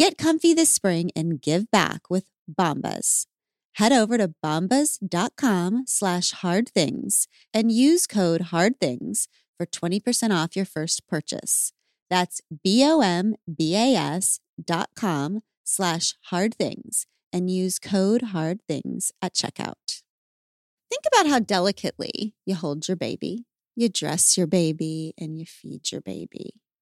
Get comfy this spring and give back with Bombas. Head over to bombas.com slash hard things and use code hard things for 20% off your first purchase. That's B-O-M-B-A-S dot com slash hard things and use code hard things at checkout. Think about how delicately you hold your baby, you dress your baby, and you feed your baby.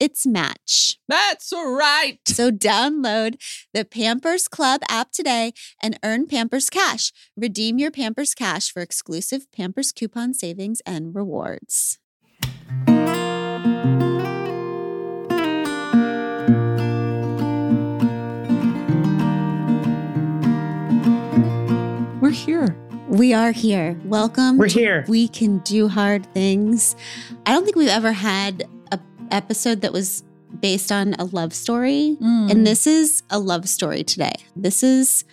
its match. That's right. So download the Pampers Club app today and earn Pampers Cash. Redeem your Pampers Cash for exclusive Pampers coupon savings and rewards. We're here. We are here. Welcome. We're here. We can do hard things. I don't think we've ever had a episode that was based on a love story. Mm. And this is a love story today. This is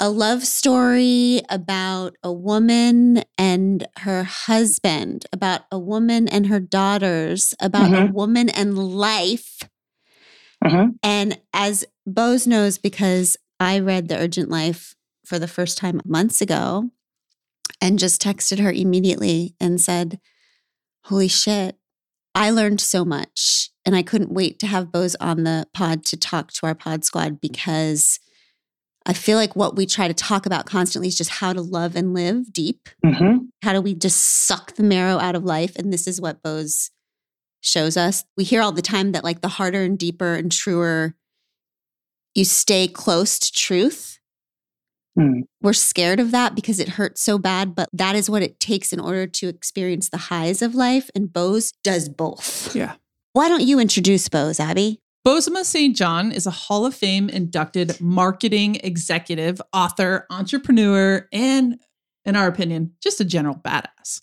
a love story about a woman and her husband, about a woman and her daughters, about a Mhm. woman and life. Mhm. And as Boz knows, because I read The Urgent Life for the first time months ago and just texted her immediately and said, Holy shit, I learned so much. And I couldn't wait to have Boz on the pod to talk to our pod squad because I feel like what we try to talk about constantly is just how to love and live deep. Mhm. How do we just suck the marrow out of life? And this is what Boz shows us. We hear all the time that, like, the harder and deeper and truer you stay close to truth, Mm. we're scared of that because it hurts so bad, but that is what it takes in order to experience the highs of life. And Boz does both. Yeah. Why don't you introduce Boz, Abby? Bozoma St. John is a Hall of Fame inducted marketing executive, author, entrepreneur, and, in our opinion, just a general badass.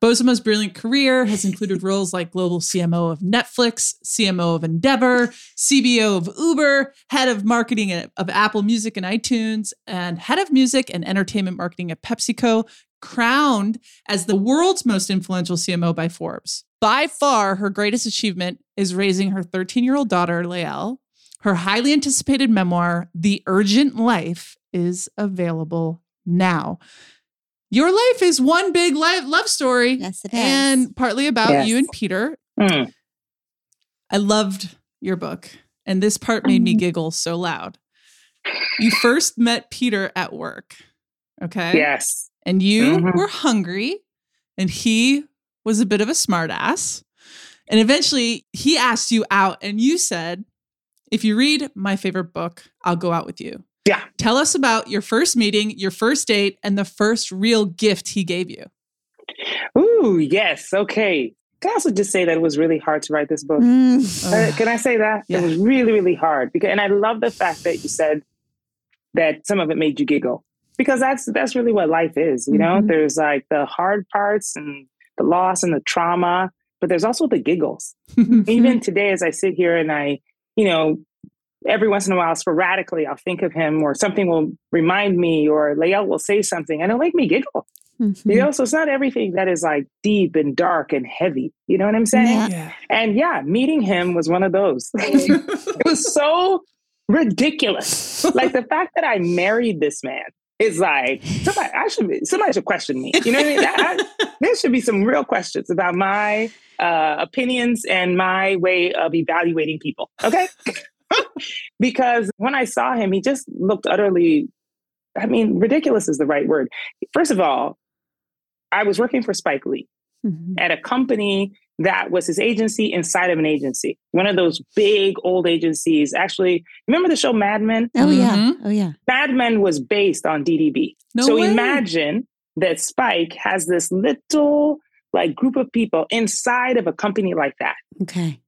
Bozoma's brilliant career has included roles like global CMO of Netflix, CMO of Endeavor, CBO of Uber, head of marketing of Apple Music and iTunes, and head of music and entertainment marketing at PepsiCo, crowned as the world's most influential CMO by Forbes. By far, her greatest achievement is raising her 13 year old daughter, Lael. Her highly anticipated memoir, The Urgent Life, is available now. Your life is one big love story. Yes, it is. And partly about Yes. you and Peter. Mm. I loved your book, and this part made me giggle so loud. You first met Peter at work, okay? Yes. And you Mhm. were hungry, and he was a bit of a smartass. And eventually he asked you out, and you said, If you read my favorite book, I'll go out with you. Yeah. Tell us about your first meeting, your first date, and the first real gift he gave you. Ooh, yes. Okay. Can I also just say that it was really hard to write this book? Mm. Uh, can I say that? Yeah. It was really, really hard. Because and I love the fact that you said that some of it made you giggle. Because that's that's really what life is, you know? Mhm. There's like the hard parts and the loss and the trauma, but there's also the giggles. Even today as I sit here and I, you know, every once in a while sporadically I'll think of him or something will remind me or Lael will say something and it'll make me giggle. Mhm. You know, so it's not everything that is like deep and dark and heavy. You know what I'm saying? Yeah. Yeah. And yeah, meeting him was one of those. it was so ridiculous. Like the fact that I married this man is like somebody. I should be, somebody should question me. You know what I mean? That- I- there should be some real questions about my uh, opinions and my way of evaluating people. Okay, because when I saw him, he just looked utterly. I mean, ridiculous is the right word. First of all, I was working for Spike Lee Mhm. at a company that was his agency inside of an agency. One of those big old agencies. Actually, remember the show Mad Men? Oh yeah. Mhm. Oh yeah. Mad Men was based on DDB. No so way. imagine that Spike has this little like group of people inside of a company like that. Okay.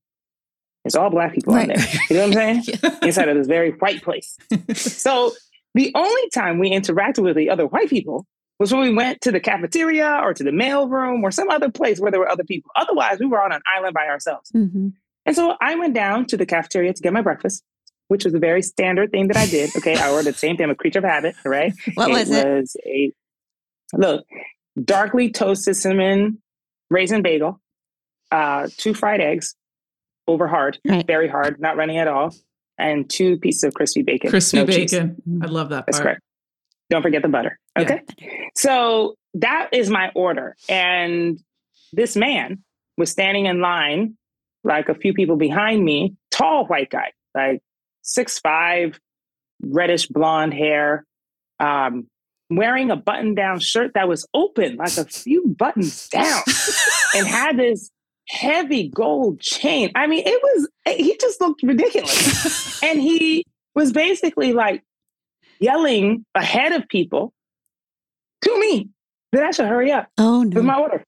It's all black people Right. in there. You know what I'm saying? inside of this very white place. So the only time we interacted with the other white people was when we went to the cafeteria or to the mail room or some other place where there were other people. Otherwise, we were on an island by ourselves. hmm And so I went down to the cafeteria to get my breakfast, which was a very standard thing that I did. Okay, I ordered the same thing. I'm a creature of habit, right? What was it? was a look darkly toasted cinnamon raisin bagel, uh, two fried eggs, over hard, Right. very hard, not running at all, and two pieces of crispy bacon. Crispy no bacon. Mm. I love that That's part. correct. Don't forget the butter. Yeah. Okay. So that is my order. And this man was standing in line, like a few people behind me, tall white guy, like six five, reddish blonde hair, um, wearing a button down shirt that was open, like a few buttons down, and had this heavy gold chain. I mean, it was, he just looked ridiculous. and he was basically like yelling ahead of people to me that I should hurry up Oh with my order.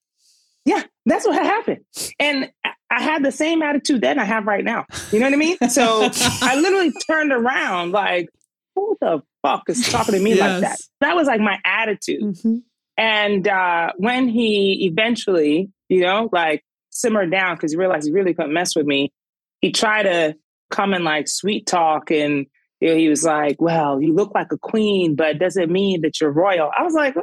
Yeah, that's what happened. And I- had the same attitude then I have right now. You know what I mean? So I literally turned around like, who the fuck is talking to me like that? That was like my attitude. Mhm. And uh, when he eventually, you know, like simmered down because he realized he really couldn't mess with me, he tried to come and like sweet talk. And you know, he was like, well, you look like a queen, but doesn't mean that you're royal. I was like,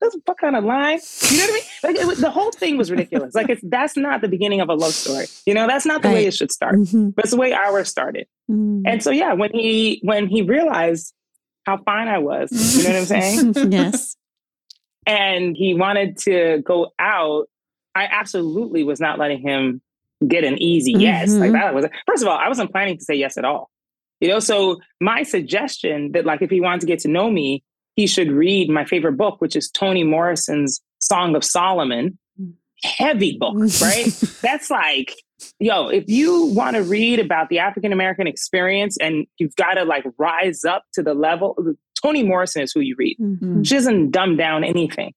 that's what kind of line? You know what I mean? Like it was, the whole thing was ridiculous. Like it's that's not the beginning of a love story. You know, that's not the way it should start. Mhm. But it's the way ours started. Mm. And so yeah, when he when he realized how fine I was, you know what I'm saying? yes. and he wanted to go out, I absolutely was not letting him get an easy yes. Like Mhm. that was first of all, I wasn't planning to say yes at all. You know, so my suggestion that like if he wanted to get to know me, he should read my favorite book, which is Toni Morrison's Song of Solomon. Heavy book, right? That's like, yo, if you want to read about the African American experience and you've got to like rise up to the level, Toni Morrison is who you read. Mhm. She doesn't dumb down anything.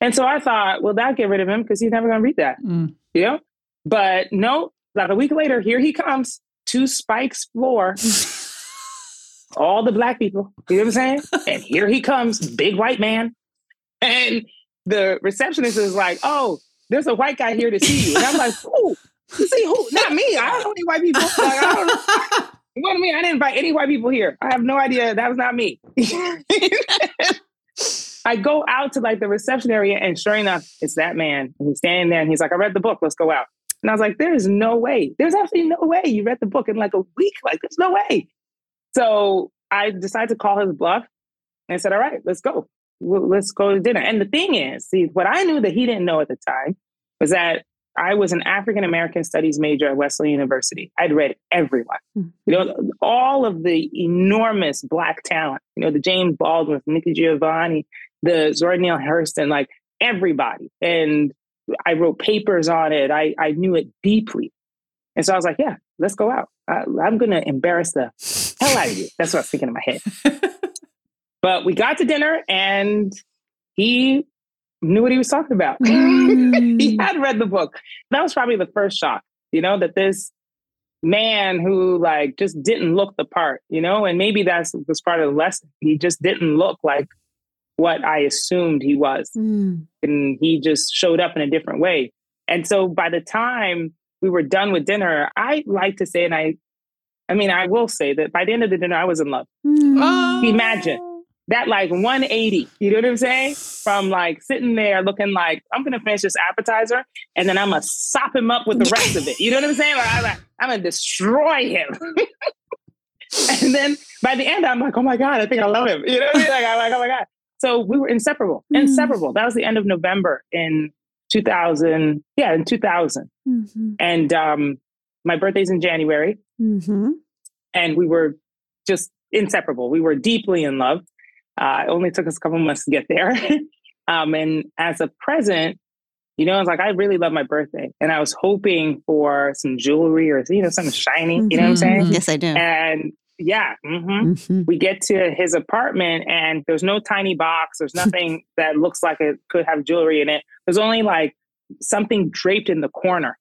And so I thought, well, that'll get rid of him because he's never going to read that, Mm. you know? But no, like a week later, here he comes to Spike's floor, all the black people, you know what I'm saying? And here he comes, big white man. And the receptionist is like, oh, there's a white guy here to see you. And I'm like, who? See who? Not me. I don't know any white people. Like, I don't know. You know what I mean? I didn't invite any white people here. I have no idea. That was not me. I go out to like the reception area, and sure enough, it's that man. And he's standing there, and he's like, "I read the book. Let's go out." And I was like, "There is no way. There's absolutely no way you read the book in like a week. Like, there's no way." So I decided to call his bluff and said, "All right, let's go. Let's go to dinner." And the thing is, see, what I knew that he didn't know at the time was that I was an African American Studies major at Wesleyan University. I'd read everyone. Hmm. You know, all of the enormous black talent. You know, the James Baldwin, Nikki Giovanni, the Zora Neale Hurston, like everybody. And I wrote papers on it. I, I knew it deeply. And so I was like, yeah, let's go out. I, I'm going to embarrass the hell out of you. That's what I was thinking in my head. But we got to dinner and he knew what he was talking about. he Mm. had read the book. That was probably the first shock, you know, that this man who like just didn't look the part, you know, and maybe that's was part of the lesson. He just didn't look like what I assumed he was. Mm. And he just showed up in a different way. And so by the time we were done with dinner, I like to say, and I I mean, I will say that by the end of the dinner, I was in love. Mm. Oh. Imagine. that like 180. You know what I'm saying? From like sitting there looking like I'm gonna finish this appetizer and then I'm gonna sop him up with the rest of it. You know what I'm saying? Like, I'm, like, I'm gonna destroy him. and then by the end, I'm like, oh my God, I think I love him. You know what I mean? Like, I'm like, oh my God. So we were inseparable, Mm. inseparable. That was the end of November in 2000. Yeah, in 2000. Mm-hmm. And um, my birthday's in January Mm-hmm. and we were just inseparable. We were deeply in love. Uh, it only took us a couple months to get there. um, and as a present, you know, I was like, I really love my birthday, and I was hoping for some jewelry or you know something shiny. You know what I'm saying? Yes, I do. And yeah, hmm Mhm. we get to his apartment, and there's no tiny box. There's nothing that looks like it could have jewelry in it. There's only like something draped in the corner,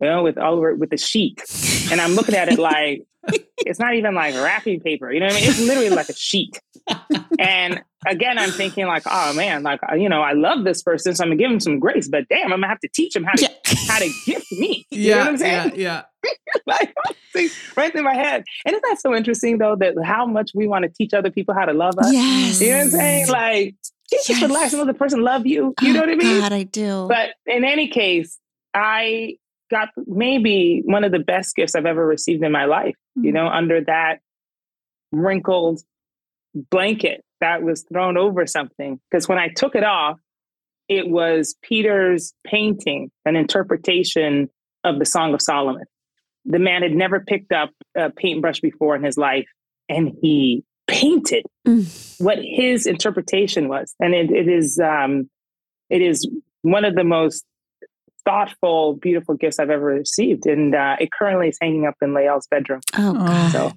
you know, with all over with the sheet. And I'm looking at it like it's not even like wrapping paper. You know what I mean? It's literally like a sheet. And again, I'm thinking like, oh man, like uh, you know, I love this person, so I'm gonna give him some grace. But damn, I'm gonna have to teach him how to Yeah. how to gift me. You know what I'm saying? yeah, yeah. like right through my head. And isn't that so interesting though that how much we want to teach other people how to love us? Yes. You know what I'm saying? Like just Yes. relax and let the person love you. You know what I mean? Oh, God, I do. But in any case, I got maybe one of the best gifts I've ever received in my life, you Mm. know, under that wrinkled blanket that was thrown over something. Because when I took it off, it was Peter's painting, an interpretation of the Song of Solomon. The man had never picked up a paintbrush before in his life, and he painted Mm. what his interpretation was, and it, it is um, it is one of the most thoughtful, beautiful gifts I've ever received, and uh, it currently is hanging up in Lael's bedroom. Oh, Oh. God. So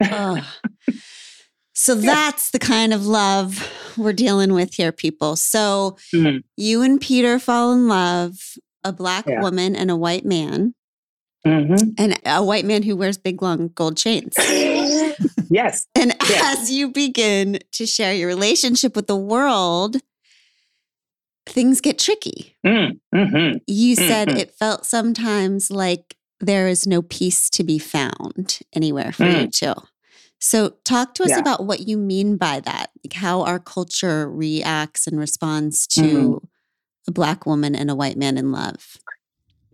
Ugh. So that's the kind of love we're dealing with here, people. So Mhm. you and Peter fall in love, a black Yeah. woman and a white man, Mhm. and a white man who wears big long gold chains. yes, And Yeah. as you begin to share your relationship with the world, things get tricky. Mm, mhm. You said Mhm. it felt sometimes like there is no peace to be found anywhere for you too. So, talk to us Yeah. about what you mean by that, like how our culture reacts and responds to Mhm. a Black woman and a white man in love.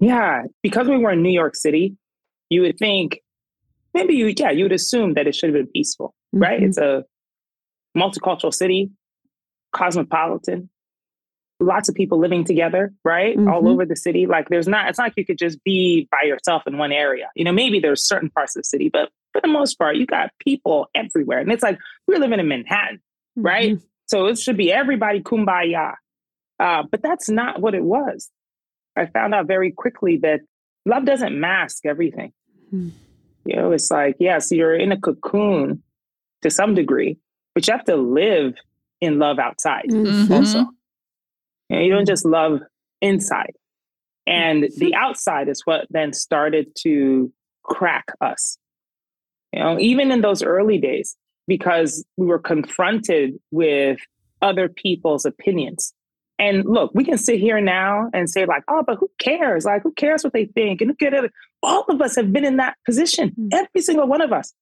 yeah. Because we were in New York City, you would think maybe you yeah you would assume that it should have been peaceful, right? Mhm. It's a multicultural city, cosmopolitan, lots of people living together, right? All Mhm. over the city. Like there's not, it's not like you could just be by yourself in one area. You know, maybe there's certain parts of the city, but for the most part, you got people everywhere. And it's like we're living in Manhattan, right? Mhm. So it should be everybody kumbaya. Uh, but that's not what it was. I found out very quickly that love doesn't mask everything. Hmm. You know, it's like, yeah, so you're in a cocoon to some degree, but you have to live in love outside Mhm. also. You, know, you Mm-hmm. don't just love inside. And the outside is what then started to crack us. You know, even in those early days, because we were confronted with other people's opinions. And look, we can sit here now and say, like, oh, but who cares? Like, who cares what they think? And look at it. All of us have been in that position, Mm. every single one of us.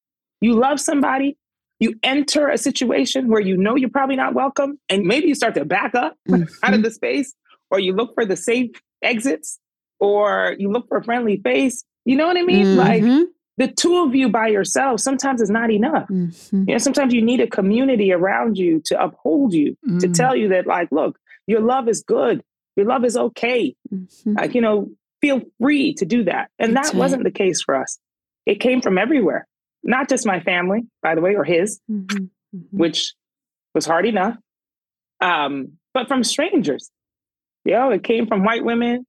You love somebody, you enter a situation where you know you're probably not welcome, and maybe you start to back up out of the space, or you look for the safe exits, or you look for a friendly face. You know what I mean? Like Mhm. The two of you by yourself sometimes is not enough. Mhm. You know, sometimes you need a community around you to uphold you, to Mm. tell you that, like, look, your love is good, your love is okay. Mhm. Like, you know, feel free to do that. And That's that right. wasn't the case for us. It came from everywhere, not just my family, by the way, or his, Mhm. Mhm. which was hard enough, um, but from strangers. You know, it came from white women,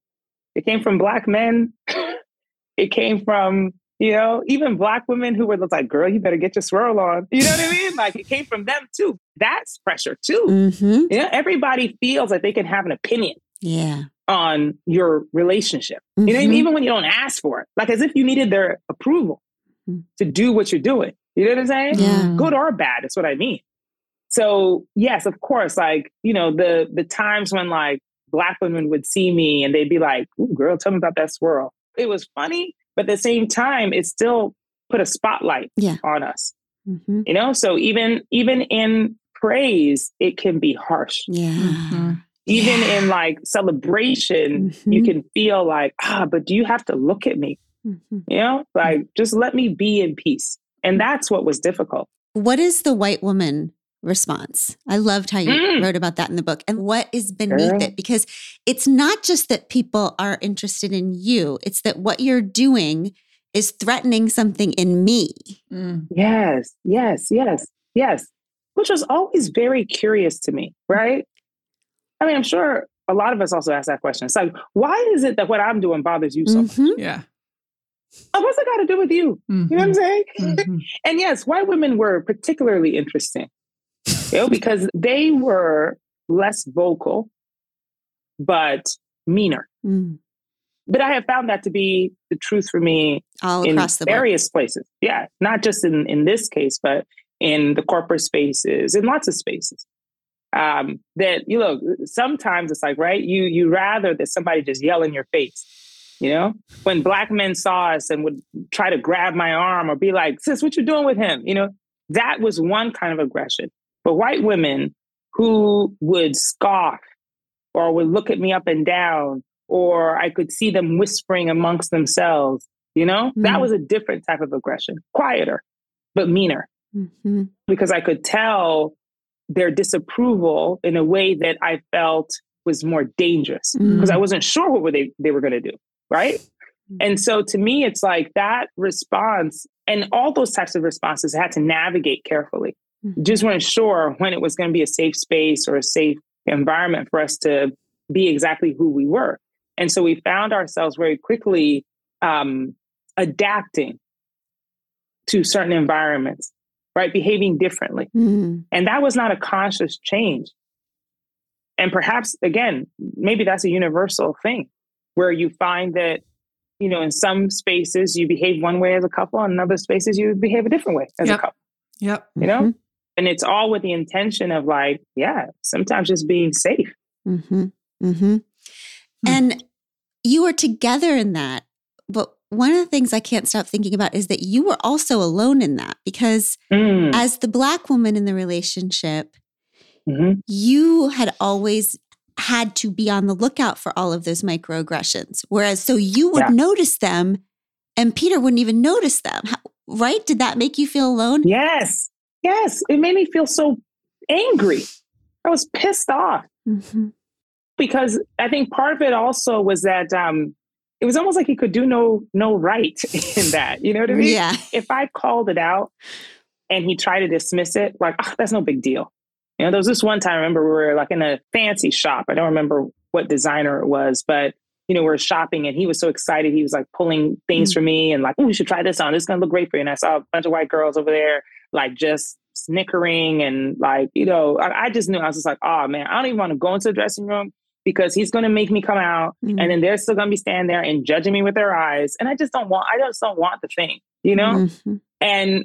it came from black men, it came from, you know, even black women who were like, girl, you better get your swirl on. You know what I mean? Like it came from them too. That's pressure too. Mhm. You know, everybody feels like they can have an opinion Yeah. on your relationship. You know, Mhm. even when you don't ask for it, like as if you needed their approval Mhm. to do what you're doing. You know what I'm saying? Yeah. Good or bad, that's what I mean. So yes, of course, like, you know, the the times when like black women would see me and they'd be like, Ooh, girl, tell me about that swirl. It was funny, but at the same time, it still put a spotlight Yeah. on us. Mhm. You know, so even even in praise, it can be harsh. Yeah. Mhm. Even Yeah. in like celebration, you Mhm. can feel like, ah, but do you have to look at me? Mhm. You know, like just let me be in peace. And that's what was difficult. What is the white woman response? I loved how you Mm. wrote about that in the book. And what is beneath Girl. it? Because it's not just that people are interested in you, it's that what you're doing is threatening something in me. Mm. Yes, yes, yes, yes. Which was always very curious to me, right? I mean, I'm sure a lot of us also ask that question. It's like, why is it that what I'm doing bothers you so much? Mhm. Yeah. Oh, What's it got to do with you? You know what I'm saying? Mhm. And yes, white women were particularly interesting, you know, because they were less vocal, but meaner. Mm. But I have found that to be the truth for me All in across the board. various places. Yeah, not just in in this case, but in the corporate spaces, in lots of spaces. Um, that you know, sometimes it's like right, you you rather that somebody just yell in your face. You know, when black men saw us and would try to grab my arm or be like, "Sis, what you doing with him?" You know, that was one kind of aggression. But white women who would scoff or would look at me up and down, or I could see them whispering amongst themselves. You know, that Mhm. was a different type of aggression, quieter, but meaner, Mhm. because I could tell their disapproval in a way that I felt was more dangerous because I Mm. wasn't sure what were they, they were going to do. Right. And so to me, it's like that response and all those types of responses I had to navigate carefully. Just weren't sure when it was going to be a safe space or a safe environment for us to be exactly who we were. And so we found ourselves very quickly um, adapting to certain environments, right? Behaving differently. Mm. And that was not a conscious change. And perhaps, again, maybe that's a universal thing where you find that, you know, in some spaces you behave one way as a couple, and in other spaces you behave a different way as Yep. a couple, Yep. you know? Mhm. And it's all with the intention of like, yeah, sometimes just being safe. Mhm. Mhm. And you were together in that. But one of the things I can't stop thinking about is that you were also alone in that because Mm, as the black woman in the relationship, mhm. you had always had to be on the lookout for all of those microaggressions. Whereas, so you would Yeah. notice them and Peter wouldn't even notice them. How, right? Did that make you feel alone? Yes, yes. It made me feel so angry. I was pissed off. Mhm. because I think part of it also was that um, it was almost like he could do no no right in that. You know what I mean? Yeah. If I called it out and he tried to dismiss it, like "Ah, that's no big deal. You know, there was this one time I remember we were like in a fancy shop. I don't remember what designer it was, but you know, we are shopping and he was so excited. He was like pulling things Mm. for me and like, oh, you should try this on. This is gonna look great for you. And I saw a bunch of white girls over there, like just snickering and like, you know, I, I just knew I was just like, oh man, I don't even want to go into the dressing room because he's gonna make me come out Mm. and then they're still gonna be standing there and judging me with their eyes. And I just don't want I just don't want the thing, you know? Mhm. And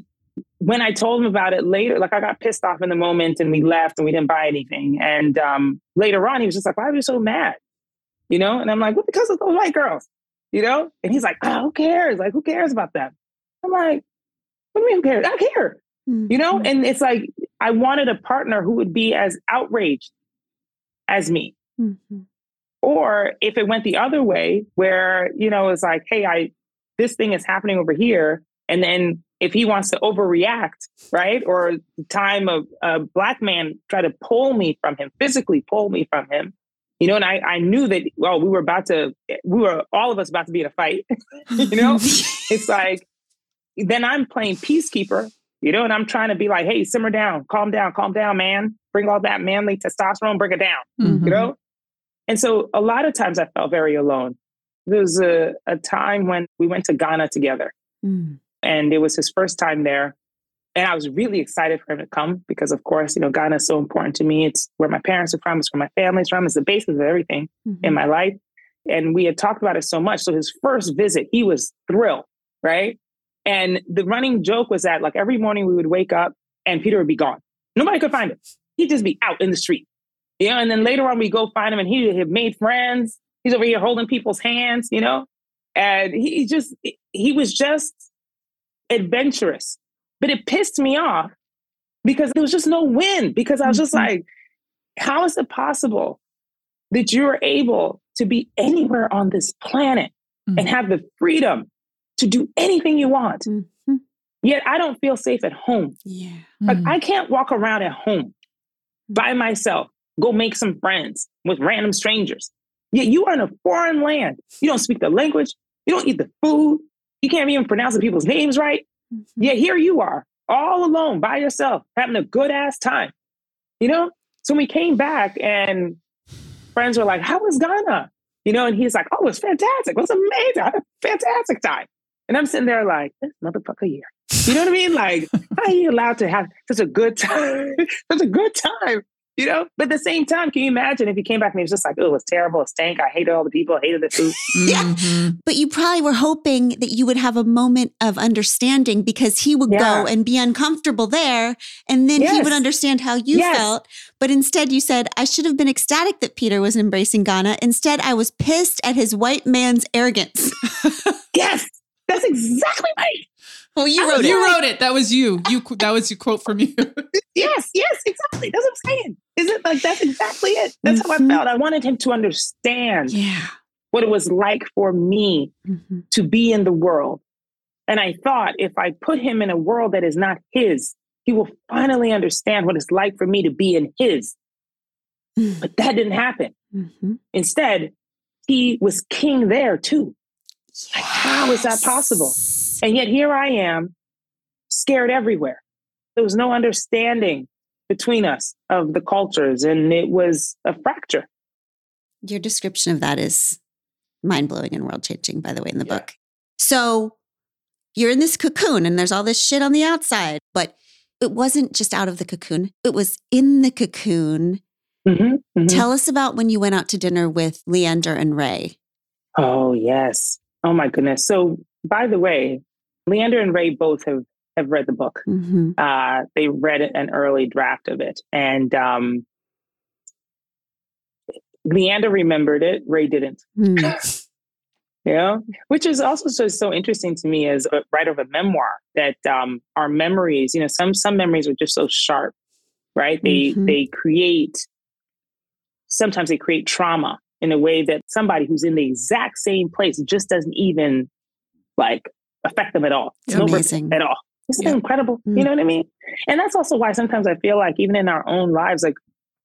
when I told him about it later, like I got pissed off in the moment and we left and we didn't buy anything. And um, later on, he was just like, why are you so mad? You know? And I'm like, well, because of those white girls, you know? And he's like, oh, who cares? Like, who cares about them? I'm like, what do you mean who cares? I don't care, you know? Mhm. And it's like, I wanted a partner who would be as outraged as me. Mhm. Or if it went the other way, where, you know, it's like, hey, I this thing is happening over here. And then if he wants to overreact, right? Or the time of a black man try to pull me from him, physically pull me from him. You know, and I, I knew that, well, we were about to, we were all of us about to be in a fight. you know, it's like, then I'm playing peacekeeper, you know, and I'm trying to be like, hey, simmer down, calm down, calm down, man. Bring all that manly testosterone, bring it down Mhm. you know? And so a lot of times I felt very alone. There was a, a time when we went to Ghana together Mm. and it was his first time there. And I was really excited for him to come because, of course, you know, Ghana is so important to me. It's where my parents are from, it's where my family's from, it's the basis of everything in Mhm. my life. And we had talked about it so much. So his first visit, he was thrilled, right? And the running joke was that like every morning we would wake up and Peter would be gone. Nobody could find him. He'd just be out in the street. You know, and then later on we go find him and he had made friends. He's over here holding people's hands, you know? And he just he was just adventurous. But it pissed me off because there was just no win. Because I was just Mhm. like, how is it possible that you're able to be anywhere on this planet Mhm. and have the freedom to do anything you want? Mhm. Yet I don't feel safe at home. Yeah. Like Mhm. I can't walk around at home by myself, go make some friends with random strangers. Yet you are in a foreign land. You don't speak the language. You don't eat the food. You can't even pronounce the people's names right. Mhm. Yet here you are, all alone by yourself, having a good ass time. You know? So we came back and friends were like, How was Ghana? You know, and he's like, Oh, it's fantastic. It was amazing. I had a fantastic time. And I'm sitting there like, this motherfucker here. You know what I mean? Like, how are you allowed to have such a good time? such a good time. You know? But at the same time, can you imagine if he came back and he was just like, oh, it was terrible, it stank. I hated all the people, I hated the food. Yeah. Mhm. But you probably were hoping that you would have a moment of understanding because he would Yeah. go and be uncomfortable there. And then he would understand how you Yes. felt. But instead, you said, I should have been ecstatic that Peter was embracing Ghana. Instead, I was pissed at his white man's arrogance. Yes, that's exactly right. well, you I wrote it. You wrote it. That was you. You that was your quote from you. Yes, yes, exactly. That's what I'm saying. Is it like that's exactly it? That's how I Mhm. felt. I wanted him to understand Yeah. what it was like for me Mhm. to be in the world. And I thought if I put him in a world that is not his, he will finally understand what it's like for me to be in his. Mm. But that didn't happen. Mhm. Instead, he was king there too. Like, how is that possible? And yet here I am, scared everywhere. There was no understanding between us of the cultures, and it was a fracture. Your description of that is mind blowing and world changing, by the way, in the Yeah. book. So you're in this cocoon and there's all this shit on the outside, but it wasn't just out of the cocoon, it was in the cocoon. Mhm, mhm. Tell us about when you went out to dinner with Leander and Ray. Oh, yes. Oh, my goodness. So, by the way, Leander and Ray both have, have read the book. Mhm. Uh, they read an early draft of it. And um, Leander remembered it, Ray didn't. Mm. you know which is also so, so interesting to me as a writer of a memoir that um, our memories you know some some memories are just so sharp right they Mhm. they create sometimes they create trauma in a way that somebody who's in the exact same place just doesn't even like affect them at all It's no Amazing. at all it's Yeah. incredible Mm. you know what i mean and that's also why sometimes i feel like even in our own lives like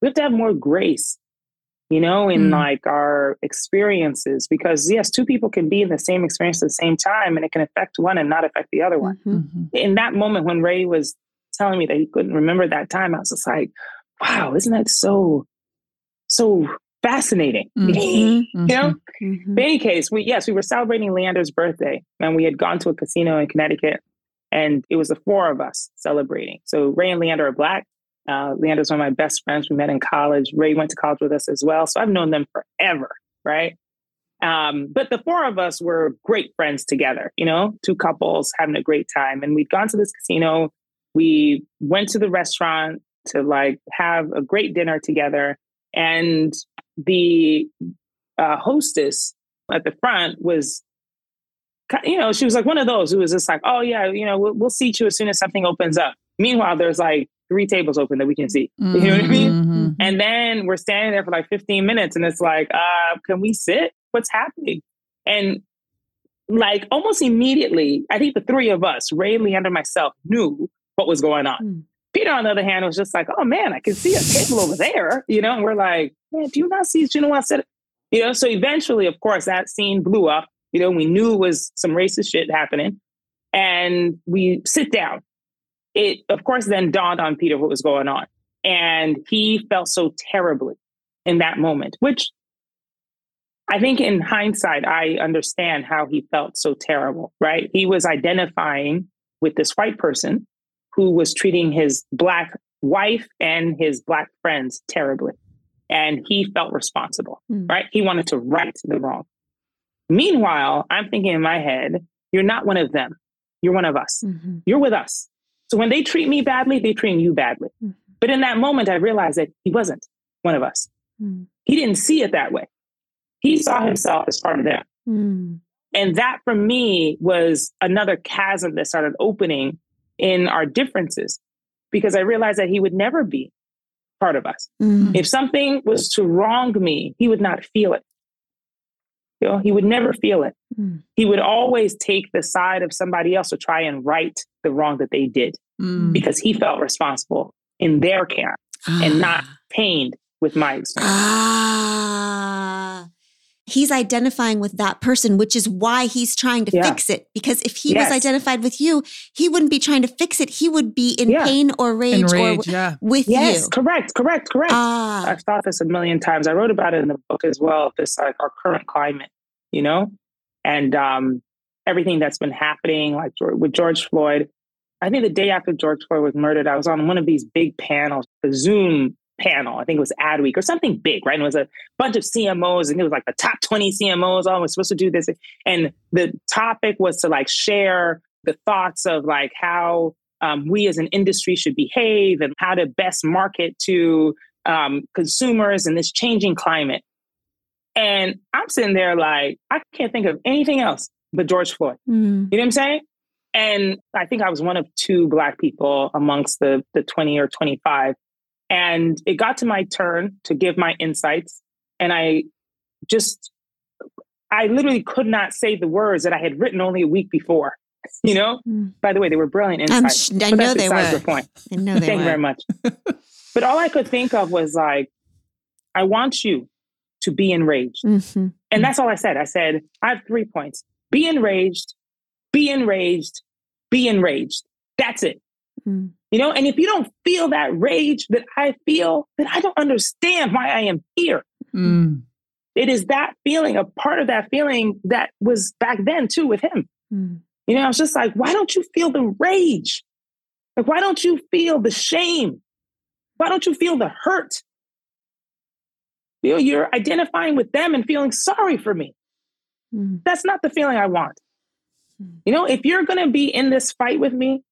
we have to have more grace you know, in Mm. like our experiences. Because yes, two people can be in the same experience at the same time and it can affect one and not affect the other one. Mhm. Mhm. In that moment when Ray was telling me that he couldn't remember that time, I was just like, wow, isn't that so so fascinating? Mhm. You know? Mhm. In any case, we yes, we were celebrating Leander's birthday and we had gone to a casino in Connecticut and it was the four of us celebrating. So Ray and Leander are black. Uh, Leander's one of my best friends. We met in college. Ray went to college with us as well. So I've known them forever, right? Um, but the four of us were great friends together, you know, two couples having a great time. And we'd gone to this casino. We went to the restaurant to like have a great dinner together. And the uh, hostess at the front was, you know, she was like one of those who was just like, oh, yeah, you know, we'll, we'll seat you as soon as something opens up. Meanwhile, there's like three tables open that we can see. You know what I mean? Mhm. And then we're standing there for like 15 minutes and it's like, uh, can we sit? What's happening? And like almost immediately, I think the three of us, Ray, Leander, myself, knew what was going on. Hmm. Peter, on the other hand, was just like, oh man, I can see a table over there, you know, and we're like, man, do you not see I said, you know, so eventually, of course, that scene blew up. You know, we knew it was some racist shit happening. And we sit down. It, of course, then dawned on Peter what was going on. And he felt so terribly in that moment, which I think in hindsight, I understand how he felt so terrible, right? He was identifying with this white person who was treating his black wife and his black friends terribly. And he felt responsible, Mm. right? He wanted to right the wrong. Meanwhile, I'm thinking in my head, you're not one of them. You're one of us. Mhm. You're with us. So when they treat me badly, they treat you badly. Mhm. But in that moment, I realized that he wasn't one of us. Mm. He didn't see it that way. He saw himself as part of them. Mm. And that for me was another chasm that started opening in our differences because I realized that he would never be part of us. Mm. If something was to wrong me, he would not feel it. You know, he would never feel it. Mm. He would always take the side of somebody else to try and right the wrong that they did Mm. because he felt responsible in their camp and not pained with my experience. Ah. He's identifying with that person, which is why he's trying to Yeah. fix it. Because if he Yes. was identified with you, he wouldn't be trying to fix it. He would be in Yeah. pain or rage, or Enraged, w- yeah. with Yes, you. correct, correct, correct. Ah. I've thought this a million times. I wrote about it in the book as well. This like our current climate, you know, and um, everything that's been happening, like with George Floyd. I think the day after George Floyd was murdered, I was on one of these big panels, the Zoom panel. I think it was Adweek or something big, right? And it was a bunch of CMOs, and it was like the top twenty CMOs. Oh, we're supposed to do this, and the topic was to like share the thoughts of like how um, we as an industry should behave and how to best market to um, consumers in this changing climate. And I'm sitting there like, I can't think of anything else but George Floyd. Mm. You know what I'm saying? And I think I was one of two Black people amongst the, the 20 or 25. And it got to my turn to give my insights. And I just, I literally could not say the words that I had written only a week before. You know, Mm. by the way, they were brilliant insights. sh- I know they were. the point. I know they Thank you very much. but all I could think of was like, I want you to be enraged. Mhm. And that's all I said. I said, I have three points be enraged, be enraged, be enraged. That's it. Mm. You know, and if you don't feel that rage that I feel, then I don't understand why I am here. Mm. It is that feeling, a part of that feeling that was back then too with him. Mm. You know, I was just like, why don't you feel the rage? Like, why don't you feel the shame? Why don't you feel the hurt? You know, you're identifying with them and feeling sorry for me. Mm. That's not the feeling I want. Mm. You know, if you're going to be in this fight with me,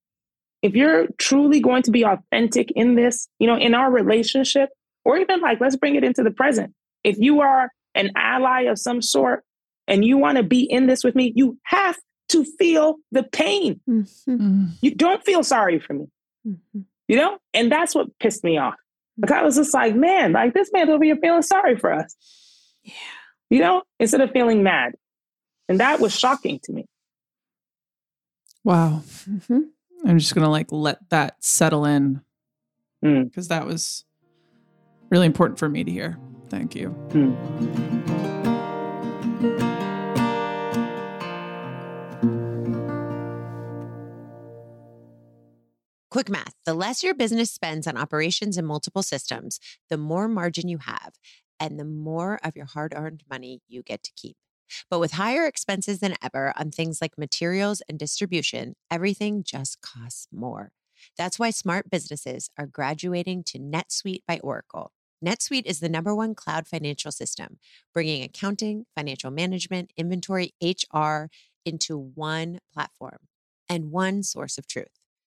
if you're truly going to be authentic in this, you know, in our relationship, or even like, let's bring it into the present. If you are an ally of some sort and you want to be in this with me, you have to feel the pain. Mhm. Mm. You don't feel sorry for me, Mhm. you know? And that's what pissed me off. Like I was just like, man, like this man's over here feeling sorry for us. Yeah. You know, instead of feeling mad. And that was shocking to me. Wow. Mhm. I'm just gonna like let that settle in Mm. because that was really important for me to hear. Thank you. Mm. Quick math the less your business spends on operations and multiple systems, the more margin you have, and the more of your hard earned money you get to keep. But with higher expenses than ever on things like materials and distribution, everything just costs more. That's why smart businesses are graduating to NetSuite by Oracle. NetSuite is the number one cloud financial system, bringing accounting, financial management, inventory, HR into one platform and one source of truth.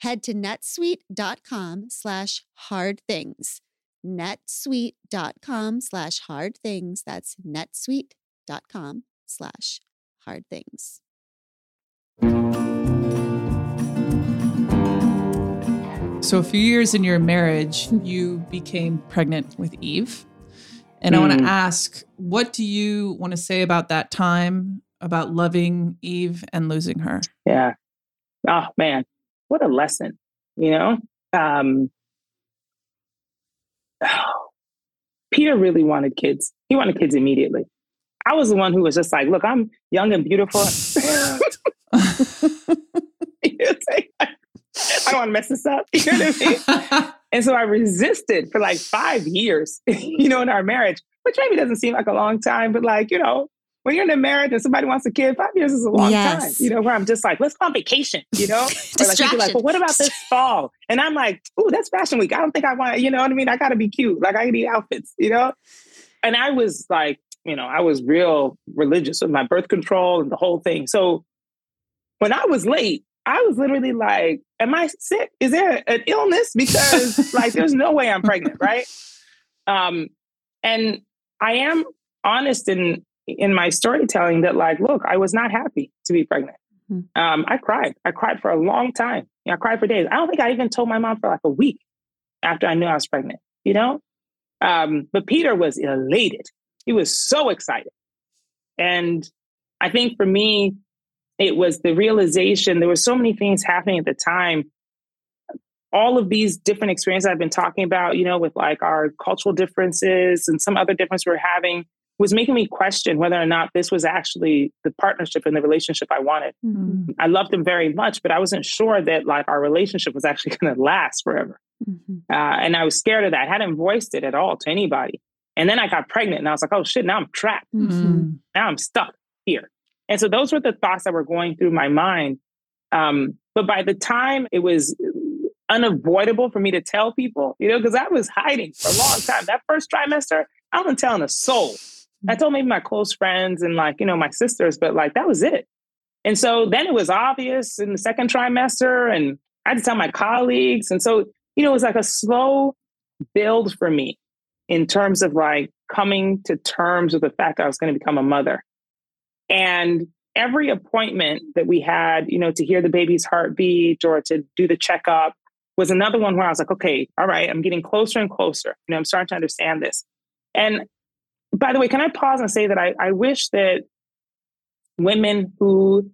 Head to netsuite.com slash hard things. netsuite.com slash hard things. That's netsuite.com slash hard things. So a few years in your marriage, you became pregnant with Eve. And I want Mm. to ask, what do you want to say about that time, about loving Eve and losing her? Yeah. Oh man, what a lesson, you know? Um Peter really wanted kids. He wanted kids immediately. I was the one who was just like, look, I'm young and beautiful. I don't want to mess this up. You know what I mean? And so I resisted for like five years, you know, in our marriage, which maybe doesn't seem like a long time, but like, you know, when you're in a marriage and somebody wants a kid, five years is a long Yes. time. You know, where I'm just like, let's go on vacation. You know, or like people like, well, what about this fall? And I'm like, ooh, that's fashion week. I don't think I want. You know what I mean? I got to be cute. Like I need outfits. You know, and I was like, you know, I was real religious with my birth control and the whole thing. So when I was late, I was literally like, am I sick? Is there an illness? Because like there's no way I'm pregnant, right? Um, and I am honest in in my storytelling that like, look, I was not happy to be pregnant. Mhm. Um, I cried. I cried for a long time. I cried for days. I don't think I even told my mom for like a week after I knew I was pregnant, you know? Um, but Peter was elated. He was so excited. And I think for me, it was the realization there were so many things happening at the time. All of these different experiences I've been talking about, you know, with like our cultural differences and some other difference we're having was making me question whether or not this was actually the partnership and the relationship I wanted. Mhm. I loved him very much, but I wasn't sure that like our relationship was actually going to last forever. Mhm. Uh, and I was scared of that. I hadn't voiced it at all to anybody. And then I got pregnant and I was like, oh shit, now I'm trapped. Mhm. Now I'm stuck here. And so those were the thoughts that were going through my mind. Um, but by the time it was unavoidable for me to tell people, you know, because I was hiding for a long time. That first trimester, I wasn't telling a soul. I told maybe my close friends and like, you know, my sisters, but like that was it. And so then it was obvious in the second trimester and I had to tell my colleagues. And so, you know, it was like a slow build for me in terms of like coming to terms with the fact that I was going to become a mother. And every appointment that we had, you know, to hear the baby's heartbeat or to do the checkup was another one where I was like, okay, all right, I'm getting closer and closer. You know, I'm starting to understand this. And by the way, can I pause and say that I, I wish that women who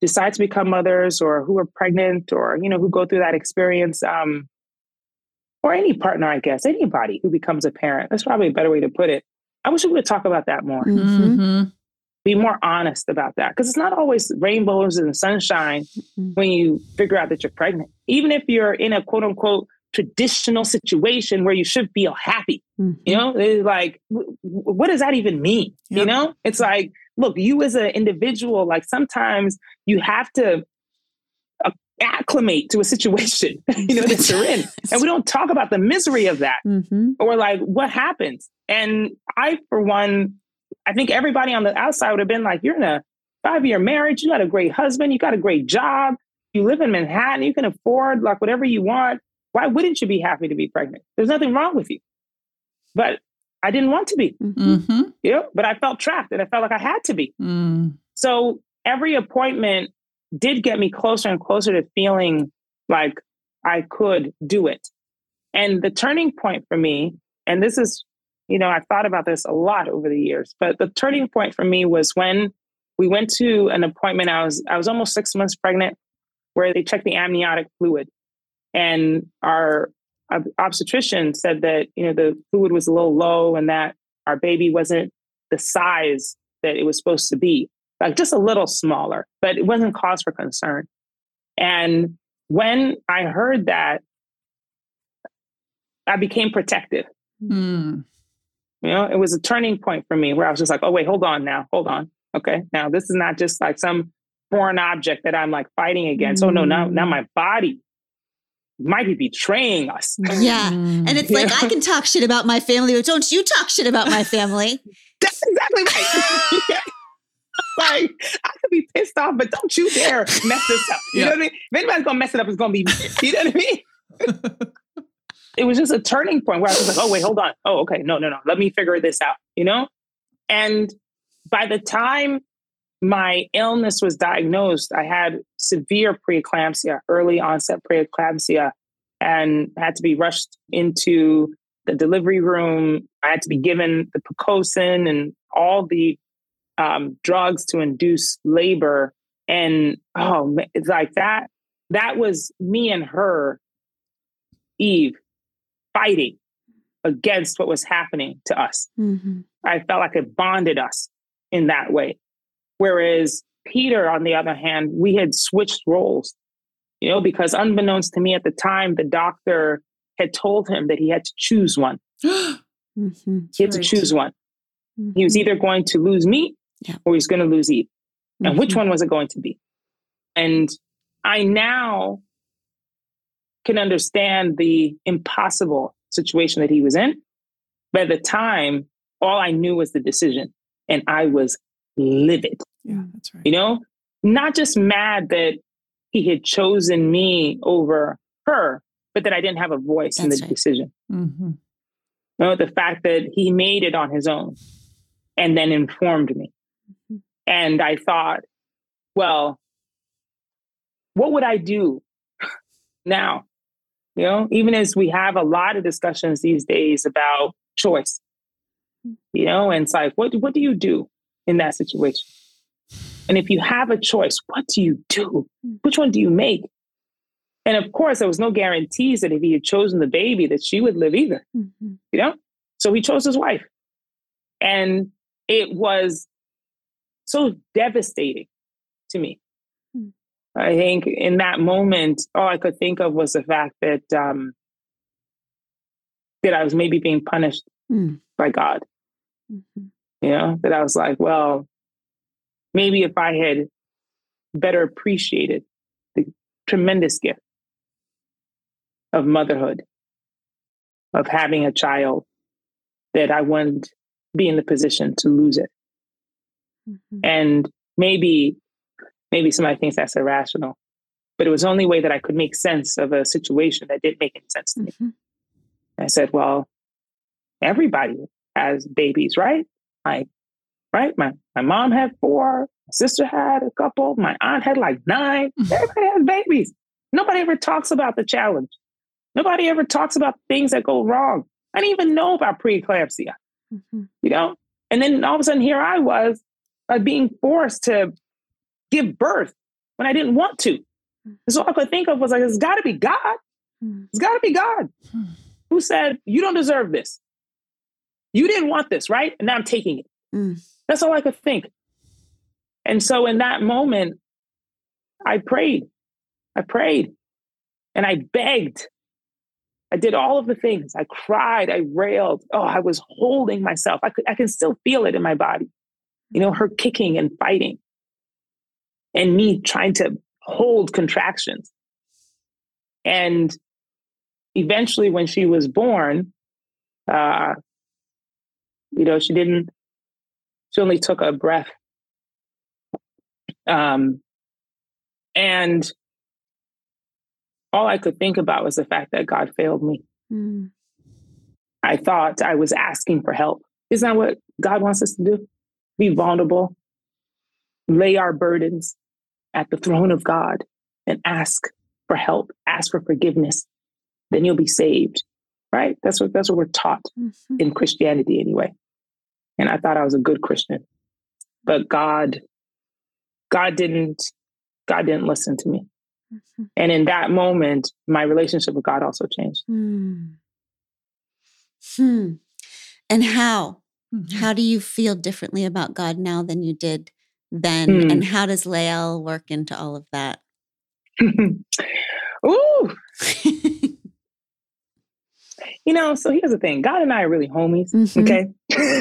decide to become mothers or who are pregnant or, you know, who go through that experience, um, or any partner, I guess, anybody who becomes a parent, that's probably a better way to put it. I wish we would talk about that more, Mhm. Mhm. be more honest about that. Because it's not always rainbows and sunshine Mhm. when you figure out that you're pregnant. Even if you're in a quote unquote traditional situation where you should feel happy, Mhm. you know, it's like, w- what does that even mean? You know, it's like, look, you as an individual, like sometimes you have to uh, acclimate to a situation, you know, that you're in. And we don't talk about the misery of that Mhm. or like what happens. And I, for one, I think everybody on the outside would have been like, you're in a five year marriage, you got a great husband, you got a great job, you live in Manhattan, you can afford like whatever you want. Why wouldn't you be happy to be pregnant? There's nothing wrong with you. But I didn't want to be, Mhm. Mhm. you know, but I felt trapped and I felt like I had to be. Mm. So every appointment did get me closer and closer to feeling like I could do it. And the turning point for me, and this is, you know, I've thought about this a lot over the years, but the turning point for me was when we went to an appointment. I was I was almost six months pregnant, where they checked the amniotic fluid, and our obstetrician said that you know the fluid was a little low and that our baby wasn't the size that it was supposed to be like just a little smaller, but it wasn't cause for concern. And when I heard that, I became protective. Mm. You know, it was a turning point for me where I was just like, oh, wait, hold on now, hold on. Okay. Now this is not just like some foreign object that I'm like fighting against. Oh no, now now my body might be betraying us. Yeah. Mm. And it's like, I can talk shit about my family, but don't you talk shit about my family. That's exactly right. like I could be pissed off, but don't you dare mess this up. You Yeah. know what I mean? If anybody's gonna mess it up, it's gonna be me. You know what I mean? it was just a turning point where I was like, oh wait, hold on. Oh, okay, no, no, no. Let me figure this out. You know? And by the time my illness was diagnosed, I had severe preeclampsia, early onset preeclampsia, and had to be rushed into the delivery room. I had to be given the Pitocin and all the um, drugs to induce labor. And oh, it's like that. That was me and her, Eve, fighting against what was happening to us. Mhm. I felt like it bonded us in that way. Whereas Peter, on the other hand, we had switched roles, you know, because unbeknownst to me at the time, the doctor had told him that he had to choose one. Mhm. He had to choose one. He was either going to lose me Yeah. or he's going to lose Eve. And which Mhm. one was it going to be? And I now can understand the impossible situation that he was in. By the time, all I knew was the decision, and I was livid. Yeah, that's right. You know, not just mad that he had chosen me over her, but that I didn't have a voice in the right. decision. Mhm. You know, the fact that he made it on his own and then informed me. Mhm. And I thought, well, what would I do now? You know, even as we have a lot of discussions these days about choice, you know, and it's like, what, what do you do in that situation? And if you have a choice, what do you do? Which one do you make? And of course, there was no guarantees that if he had chosen the baby, that she would live either Mhm. you know? So he chose his wife. And it was so devastating to me. Hmm. I think in that moment, all I could think of was the fact that um, that I was maybe being punished Hmm. by God. Mhm. You know, that I was like, well, maybe if I had better appreciated the tremendous gift of motherhood, of having a child, that I wouldn't be in the position to lose it. Mhm. And maybe, maybe somebody thinks that's irrational, but it was the only way that I could make sense of a situation that didn't make any sense to me. Mhm. I said, well, everybody has babies, right? Like, right? My my mom had four, my sister had a couple, my aunt had like nine. Everybody has babies. Nobody ever talks about the challenge. Nobody ever talks about things that go wrong. I didn't even know about preeclampsia, Mhm. you know? And then all of a sudden here I was like being forced to give birth when I didn't want to. And so all I could think of was like, it's gotta be God. Mhm. It's got to be God Hmm. who said, You don't deserve this. You didn't want this, right? And now I'm taking it. Mm. That's all I could think. And so in that moment, I prayed. I prayed and I begged. I did all of the things. I cried. I railed. Oh, I was holding myself. I, could, I can still feel it in my body. You know, her kicking and fighting, and me trying to hold contractions. And eventually when she was born uh you know she didn't she only took a breath. Um and all i could think about was the fact that god failed me. Mm. i thought i was asking for help. Isn't that what god wants us to do? Be vulnerable. Lay our burdens at the throne of god and ask for help ask for forgiveness. Then you'll be saved right? That's what that's what we're taught Mhm. in christianity anyway and i thought i was a good christian but god god didn't god didn't listen to me Mhm. and in that moment my relationship with god also changed Hmm. Hmm. And how? Mhm. How do you feel differently about God now than you did then? Hmm. And how does Lael work into all of that? Ooh, you know so here's the thing god and i are really homies Mhm. okay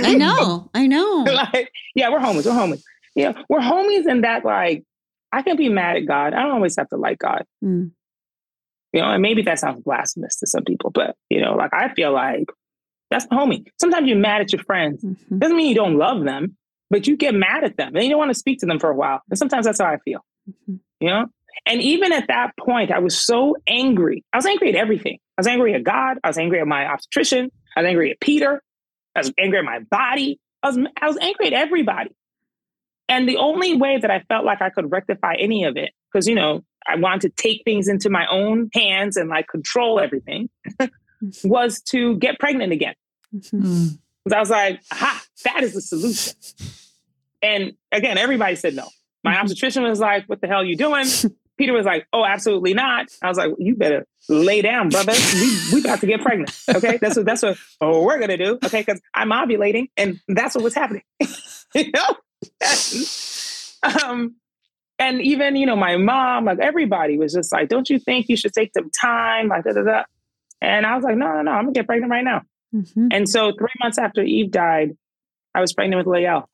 I know. I know. like, yeah, we're homies. We're homies. Yeah, we're homies in that, like, I can be mad at God. I don't always have to like God. Mm. You know, and maybe that sounds blasphemous to some people, but, you know, like, I feel like that's my homie. Sometimes you're mad at your friends. Mhm. Doesn't mean you don't love them, but you get mad at them and you don't want to speak to them for a while. And sometimes that's how I feel, Mhm. you know? And even at that point, I was so angry. I was angry at everything. I was angry at God. I was angry at my obstetrician. I was angry at Peter. I was angry at my body. I was, I was angry at everybody. And the only way that I felt like I could rectify any of it, because, you know, I wanted to take things into my own hands and like control everything, was to get pregnant again. Mhm. Mm. Because I was like, aha, that is the solution. And again, everybody said no. My Mhm. obstetrician was like, what the hell are you doing? Peter was like, oh, absolutely not. I was like, you better lay down, brother. We we about to get pregnant. Okay. That's what that's what oh, we're gonna do. Okay, because I'm ovulating and that's what was happening. you know? And, um, and even, you know, my mom, like everybody was just like, don't you think you should take some time? Like da da da. And I was like, no, no, no, I'm gonna get pregnant right now. Mhm. And so three months after Eve died, I was pregnant with Lael.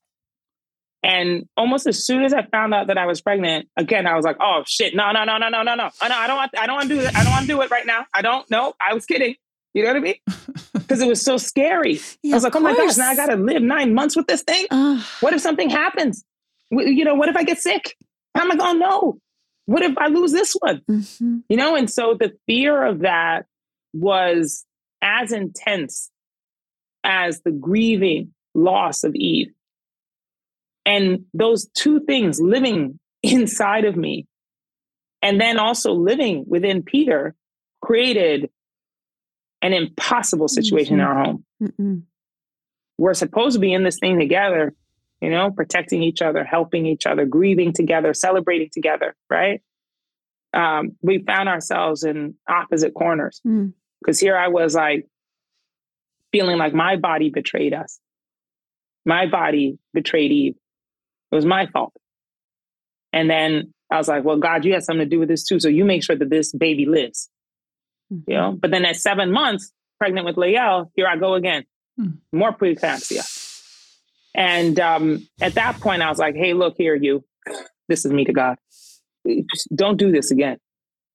And almost as soon as I found out that I was pregnant, again, I was like, "Oh shit, no, no, no, no, no, no, no, oh, no! I don't want, I don't want to do that. I don't want to do it right now. I don't. No, I was kidding. You know what I mean? Because it was so scary. Yeah, I was like, "Oh my gosh, now I got to live nine months with this thing. Ugh. What if something happens? You know, what if I get sick? How am I gonna know? What if I lose this one? Mhm. You know, and so the fear of that was as intense as the grieving loss of Eve. And those two things living inside of me, and then also living within Peter, created an impossible situation in our home. Mm-mm. We're supposed to be in this thing together, you know, protecting each other, helping each other, grieving together, celebrating together, right? Um, we found ourselves in opposite corners Mm. because here I was like feeling like my body betrayed us. My body betrayed Eve. It was my fault. And then I was like, well, God, you had something to do with this too. So you make sure that this baby lives. You know, but then at seven months, pregnant with Lael, here I go again. Hmm. More preeclampsia. And um, at that point, I was like, hey, look here, you. This is me to God. Just don't do this again.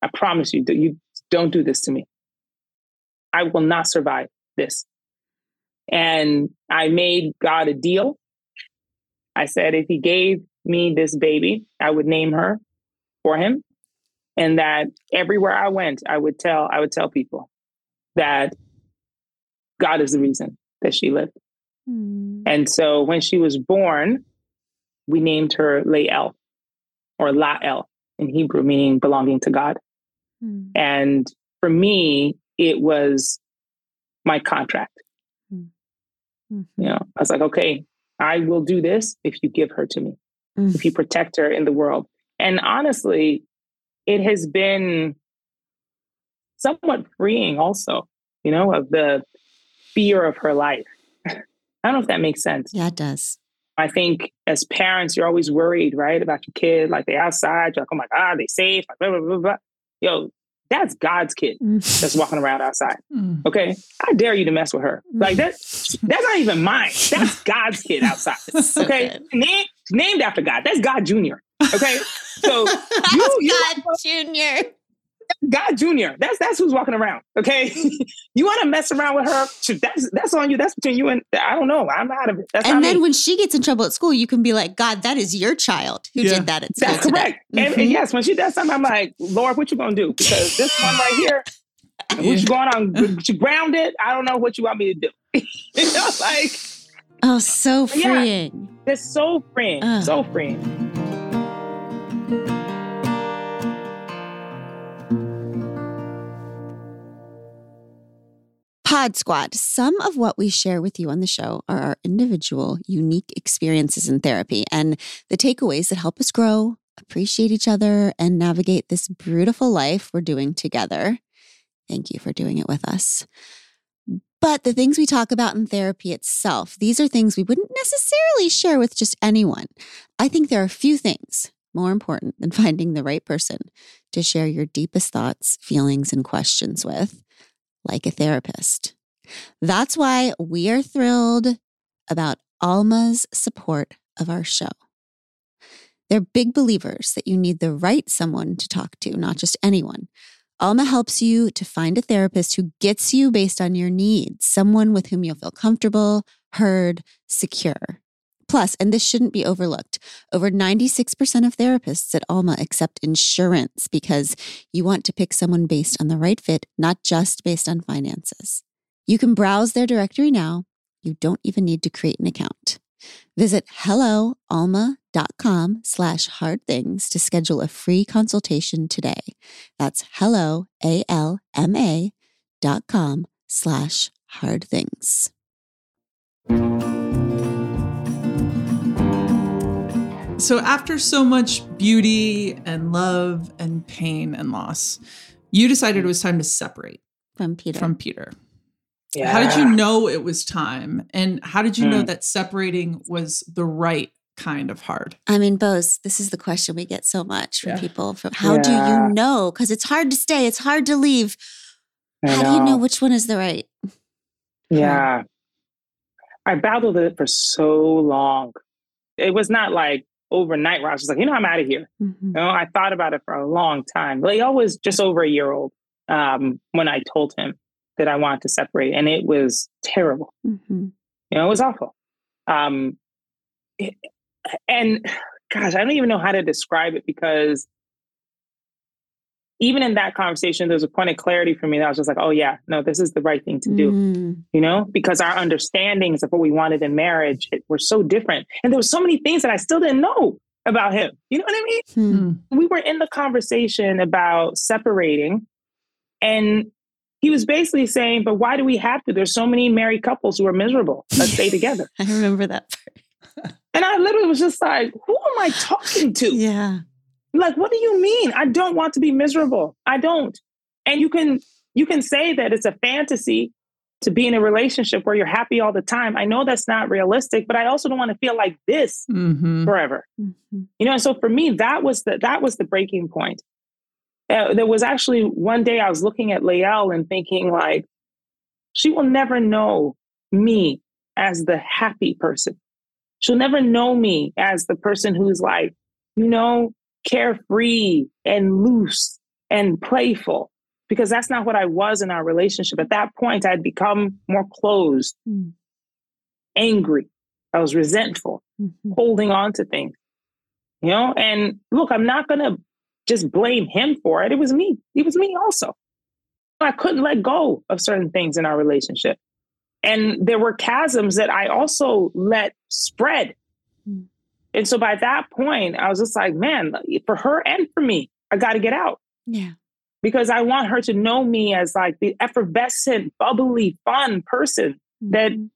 I promise you, that you don't do this to me. I will not survive this. And I made God a deal. I said, if he gave me this baby, I would name her for him. And that everywhere I went, I would tell, I would tell people that God is the reason that she lived. Mm. And so when she was born, we named her Lael or Lael in Hebrew, meaning belonging to God. Mm. And for me, it was my contract. Mhm. You know, I was like, okay, I will do this if you give her to me, Mm. if you protect her in the world. And honestly, it has been somewhat freeing also, you know, of the fear of her life. I don't know if that makes sense. Yeah, it does. I think as parents, you're always worried, right, about your kid. Like they're outside, you're like, oh my God, they safe. Like, blah, blah, blah, blah. Yo, that's God's kid Mm. that's walking around outside. Mm. Okay. I dare you to mess with her. Like that, that's not even mine. That's God's kid outside. So Okay. Name, named after God. That's God Jr. Okay. So you, you God Junior. God Jr. That's that's who's walking around. Okay. you want to mess around with her? That's that's on you. That's between you and I don't know. I'm out of it. That's And then me. when she gets in trouble at school, you can be like, God, that is your child who Yeah. did that at school. That's today." correct. And, Mhm. and yes, when she does something, I'm like, Lord, what you gonna do? Because this one right here, what you going on? You grounded? I don't know what you want me to do. you know, like Oh, so Yeah. freeing. it's so freeing, Ugh. so freeing. Pod Squad. Some of what we share with you on the show are our individual, unique experiences in therapy and the takeaways that help us grow, appreciate each other, and navigate this beautiful life we're doing together. Thank you for doing it with us. But the things we talk about in therapy itself, these are things we wouldn't necessarily share with just anyone. I think there are a few things more important than finding the right person to share your deepest thoughts, feelings, and questions with like a therapist. That's why we are thrilled about Alma's support of our show. They're big believers that you need the right someone to talk to, not just anyone. Alma helps you to find a therapist who gets you based on your needs, someone with whom you'll feel comfortable, heard, secure. Plus, and this shouldn't be overlooked, over 96% of therapists at Alma accept insurance because you want to pick someone based on the right fit, not just based on finances. You can browse their directory now. You don't even need to create an account. Visit helloalma.com slash hard things to schedule a free consultation today. That's hello, A-L-M-A dot com slash hard things. So, after so much beauty and love and pain and loss, you decided it was time to separate From Peter. from Peter. Yeah. How did you know it was time? And how did you know Hmm. that separating was the right kind of hard? I mean, Boz, this is the question we get so much from Yeah. people. From how do you know? Because it's hard to stay, it's hard to leave. I How do you know which one is the right? Yeah. I battled it for so long. It was not like overnight where I was like, you know, I'm out of here. Mhm. You know, I thought about it for a long time. Lael was just over a year old um, when I told him that I wanted to separate, and it was terrible. Mhm. You know, it was awful. Um, it- and gosh, I don't even know how to describe it because even in that conversation, there was a point of clarity for me that I was just like, oh, yeah, no, this is the right thing to do, Mm. you know, because our understandings of what we wanted in marriage it, were so different. And there were so many things that I still didn't know about him. You know what I mean? Mm. we were in the conversation about separating and he was basically saying but why do we have to there's so many married couples who are miserable let's stay together I remember that part. and i literally was just like who am i talking to Yeah. Like what do you mean? I don't want to be miserable. I don't. And you can you can say that it's a fantasy to be in a relationship where you're happy all the time. I know that's not realistic but i also don't want to feel like this Mhm. forever. Mhm. you know and so for me that was the that was the breaking point. Uh, there was actually one day i was looking at Lael and thinking like she will never know me as the happy person. She'll never know me as the person who's like you know carefree and loose and playful because that's not what i was in our relationship at that point i'd become more closed Mm. angry i was resentful Mhm. holding on to things. You know, and look, I'm not gonna just blame him for it. It was me. It was me also. I couldn't let go of certain things in our relationship. And there were chasms that I also let spread. Mm. And so by that point, I was just like, man, for her and for me, I got to get out Yeah. because I want her to know me as like the effervescent, bubbly, fun person That- Mhm.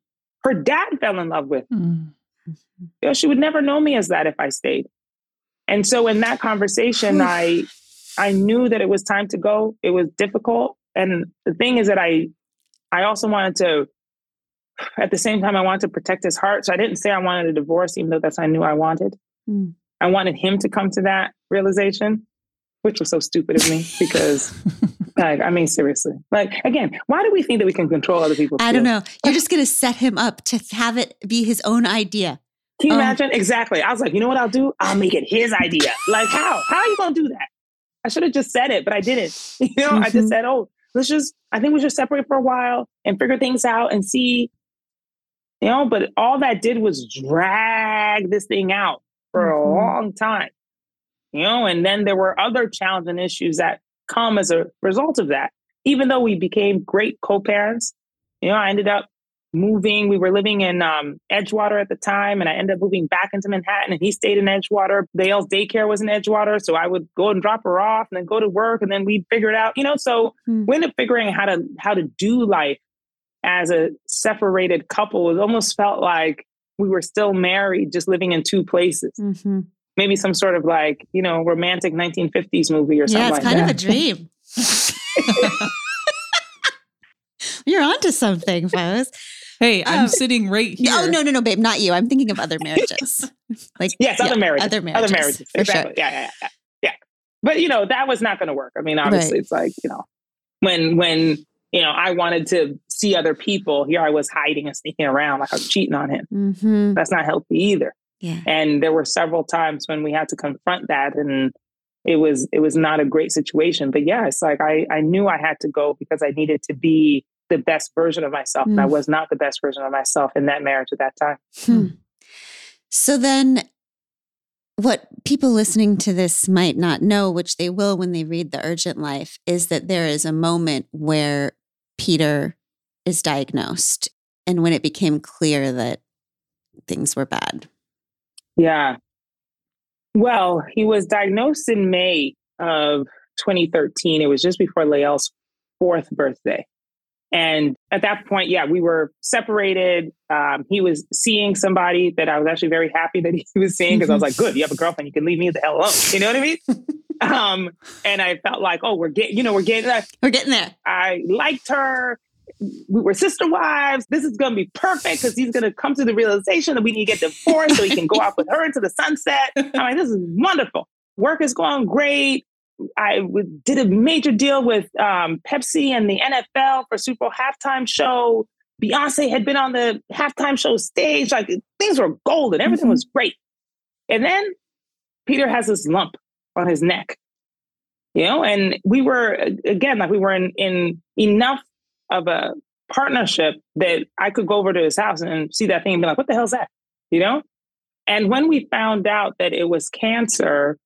her dad fell in love with. Mm. you know, she would never know me as that if I stayed. And so in that conversation, I I knew that it was time to go. It was difficult. And the thing is that I I also wanted to at the same time I wanted to protect his heart. So I didn't say I wanted a divorce, even though that's I knew I wanted. Mm. I wanted him to come to that realization, which was so stupid of me because like I mean seriously. Like again, why do we think that we can control other people's I don't know. You're just going to set him up to have it be his own idea. Can you Um, imagine? Exactly. I was like, you know what I'll do? I'll make it his idea. Like, how? How are you going to do that? I should have just said it, but I didn't. You know, I Mhm. just said, oh, let's just, I think we should separate for a while and figure things out and see. You know, but all that did was drag this thing out for a Mhm. long time. You know, and then there were other challenging issues that come as a result of that. Even though we became great co parents, you know, I ended up moving. We were living in um, Edgewater at the time, and I ended up moving back into Manhattan, and he stayed in Edgewater. Lael's daycare was in Edgewater, so I would go and drop her off, and then go to work, and then we'd figure it out. You know, so Hmm. we ended up figuring out how to how to do life as a separated couple. It almost felt like we were still married, just living in two places. hmm Maybe some sort of like you know romantic 1950s movie or something like that. Yeah, it's like kind that. of a dream. You're onto something, Boz. Hey, I'm Um, sitting right here. Oh no, no, no, babe, not you. I'm thinking of other marriages. Like Yes, other marriages. other marriages, Other marriages. for exactly. sure. Yeah, yeah, yeah, yeah. But you know, that was not going to work. I mean, obviously, Right. it's like you know, when when you know I wanted to see other people, here I was hiding and sneaking around like I was cheating on him. hmm That's not healthy either. Yeah. And there were several times when we had to confront that, and it was it was not a great situation. But yeah, it's like I I knew I had to go because I needed to be the best version of myself, and I Mm. was not the best version of myself in that marriage at that time. Hmm. So then, what people listening to this might not know, which they will when they read The Urgent Life, is that there is a moment where Peter is diagnosed and when it became clear that things were bad. Yeah. Well, he was diagnosed in May of 2013. It was just before Lael's fourth birthday. And at that point, yeah, we were separated. Um, he was seeing somebody that I was actually very happy that he was seeing because I was like, good, you have a girlfriend, you can leave me the hell alone. You know what I mean? um, and I felt like, oh, we're getting, you know, we're getting, We're getting there. I liked her. We were sister wives. This is going to be perfect because he's going to come to the realization that we need to get divorced so he can go off with her into the sunset. I'm like, this is wonderful. Work is going great. I w- did a major deal with um, Pepsi and the NFL for Super Bowl halftime show. Beyonce had been on the halftime show stage. Like things were golden. Everything Mhm. was great. And then Peter has this lump on his neck, you know, and we were, again, like we were in, in enough of a partnership that I could go over to his house and see that thing and be like, what the hell's that? You know? And when we found out that it was cancer,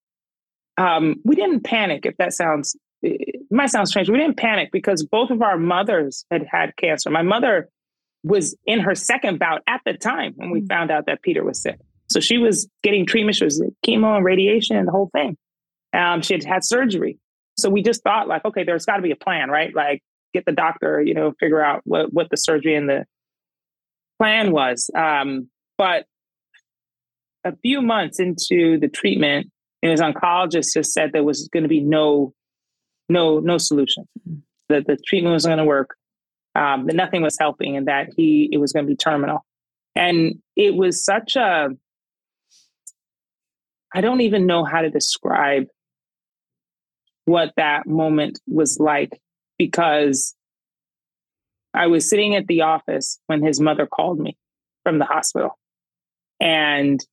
um, we didn't panic, if that sounds, it might sound strange. We didn't panic because both of our mothers had had cancer. My mother was in her second bout at the time when we mm. found out that Peter was sick. So she was getting treatment, she was chemo and radiation and the whole thing. Um, she had had surgery. So we just thought like, okay, there's got to be a plan, right? Like get the doctor, you know, figure out what, what the surgery and the plan was. Um, but a few months into the treatment, and his oncologist just said there was going to be no, no, no solution. Mm-hmm. That the treatment was going to work. Um, that nothing was helping, and that he it was going to be terminal. And it was such a I don't even know how to describe what that moment was like because I was sitting at the office when his mother called me from the hospital. And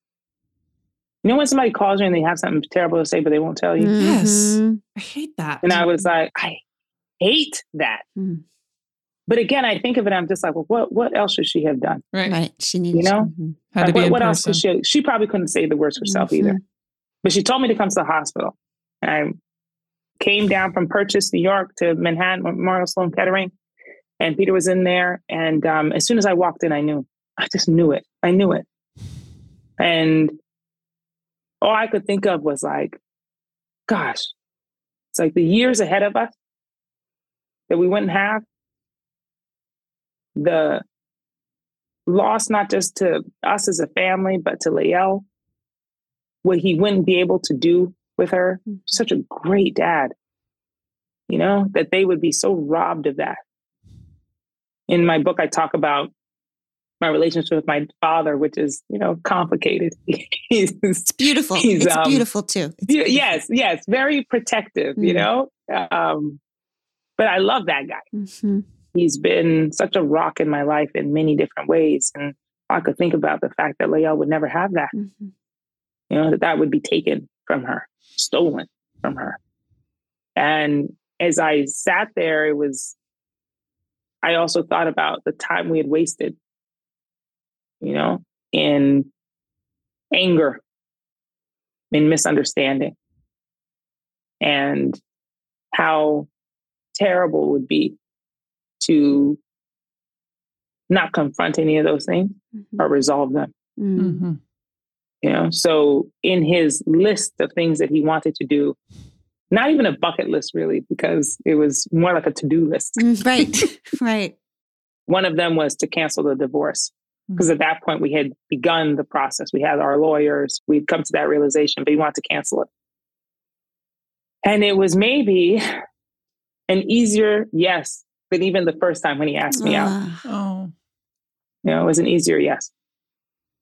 you know when somebody calls you and they have something terrible to say, but they won't tell you? Yes. Mm-hmm. I hate that. And I was like, I hate that. Mm. But again, I think of it, I'm just like, well, what what else should she have done? Right. Right. She needs you know, mm-hmm. like, what, what else could she she probably couldn't say the words herself mm-hmm. either. But she told me to come to the hospital. And I came down from Purchase, New York to Manhattan, Memorial Sloan Kettering. And Peter was in there. And um, as soon as I walked in, I knew. I just knew it. I knew it. And all I could think of was like, gosh, it's like the years ahead of us that we wouldn't have. The loss, not just to us as a family, but to Lael, what he wouldn't be able to do with her. Mm-hmm. Such a great dad, you know, that they would be so robbed of that. In my book, I talk about my relationship with my father, which is, you know, complicated. he's, it's beautiful. He's, it's um, beautiful too. It's beautiful. Yes, yes, very protective, mm-hmm. you know. Um, but I love that guy. Mm-hmm. He's been such a rock in my life in many different ways, and I could think about the fact that Lael would never have that. Mm-hmm you know, that that would be taken from her, stolen from her. And as I sat there, it was, I also thought about the time we had wasted, you know, in anger, in misunderstanding, and how terrible it would be to not confront any of those things mm-hmm. or resolve them. Mm-hmm. You know, so in his list of things that he wanted to do, not even a bucket list really, because it was more like a to-do list. Mm, right. right. One of them was to cancel the divorce. Because mm. at that point we had begun the process. We had our lawyers, we'd come to that realization, but he wanted to cancel it. And it was maybe an easier yes than even the first time when he asked me uh, out. Oh. You know, it was an easier yes.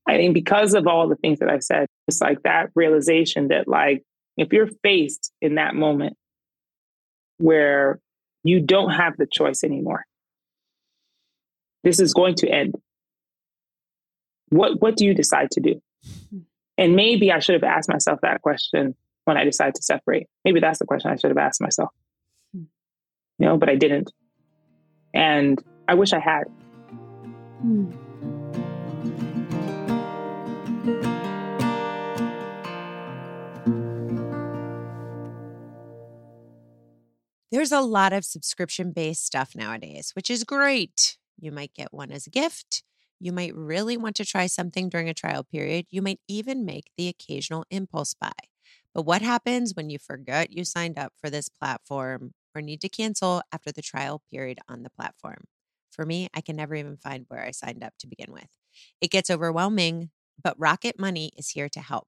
I think because of all the things that I've said, it's like that realization that, like, if you're faced in that moment where you don't have the choice anymore, this is going to end. What what do you decide to do? And maybe I should have asked myself that question when I decided to separate. Maybe that's the question I should have asked myself. You know, but I didn't. And I wish I had. Hmm. There's a lot of subscription based stuff nowadays, which is great. You might get one as a gift. You might really want to try something during a trial period. You might even make the occasional impulse buy. But what happens when you forget you signed up for this platform or need to cancel after the trial period on the platform? For me, I can never even find where I signed up to begin with. It gets overwhelming, but Rocket Money is here to help.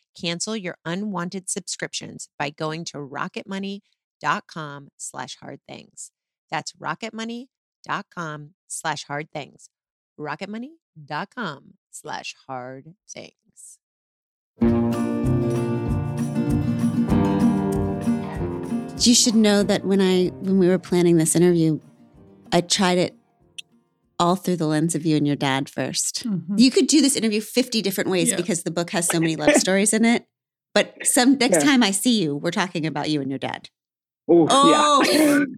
Cancel your unwanted subscriptions by going to rocketmoney.com slash hard things. That's rocketmoney.com slash hard things. rocketmoney.com slash hard things. You should know that when I when we were planning this interview, I tried it all through the lens of you and your dad 1st Mhm. You could do this interview 50 different ways Yeah. because the book has so many love stories in it. But some next Yeah. time I see you, we're talking about you and your dad. Ooh, Oh. yeah.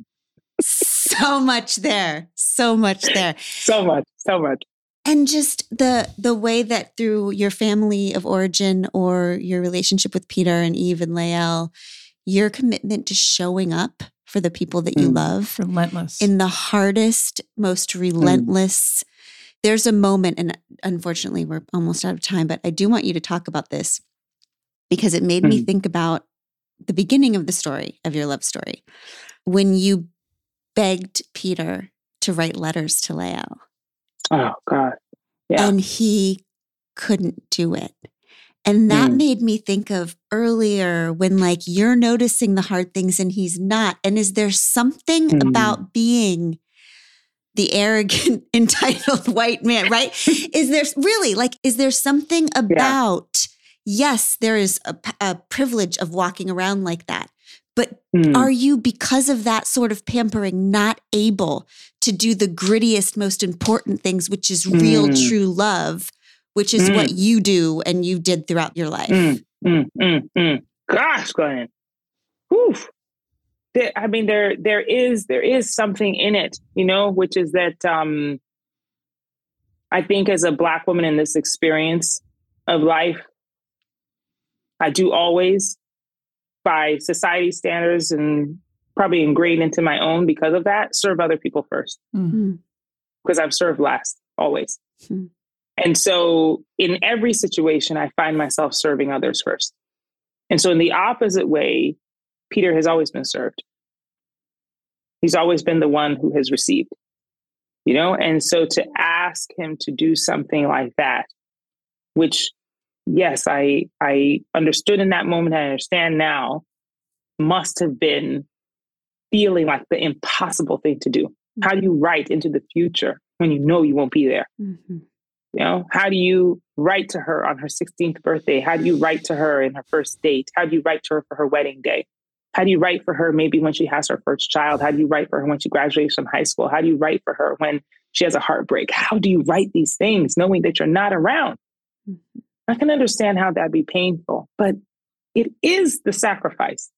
So much there. So much there. so much, so much. And just the the way that through your family of origin or your relationship with Peter and Eve and Lael, your commitment to showing up for the people that you Mm. love Relentless. in the hardest, most relentless. There's a moment, and unfortunately, we're almost out of time, but I do want you to talk about this because it made me Mm. think about the beginning of the story of your love story when you begged Peter to write letters to Lael. Oh God. Yeah. and he couldn't do it. And that Mm. made me think of earlier when, like, you're noticing the hard things and he's not. And is there something Mm. about being the arrogant, entitled white man, right? is there really, like, is there something about, yes, there is a privilege of walking around like that. But Mm. are you, because of that sort of pampering, not able to do the grittiest, most important things, which is real, Mm. true love, which is what you do and you did throughout your life? Mm, mm, mm, mm. Gosh, Glenn. Whew. There, I mean, there there is there is something in it, you know, which is that um, I think as a black woman in this experience of life, I do always, by society standards and probably ingrained into my own because of that, serve other people first Mm. because I've served last always. Hmm. And so in every situation, I find myself serving others first. And so in the opposite way, Peter has always been served. He's always been the one who has received, you know? And so to ask him to do something like that, which yes, I I understood in that moment, I understand now, must have been feeling like the impossible thing to do. How do you write into the future when you know you won't be there? Mhm. You know, how do you write to her on her 16th birthday? How do you write to her in her first date? How do you write to her for her wedding day? How do you write for her maybe when she has her first child? How do you write for her when she graduates from high school? How do you write for her when she has a heartbreak? How do you write these things knowing that you're not around? Mm-hmm. I can understand how that'd be painful, but it is the sacrifice.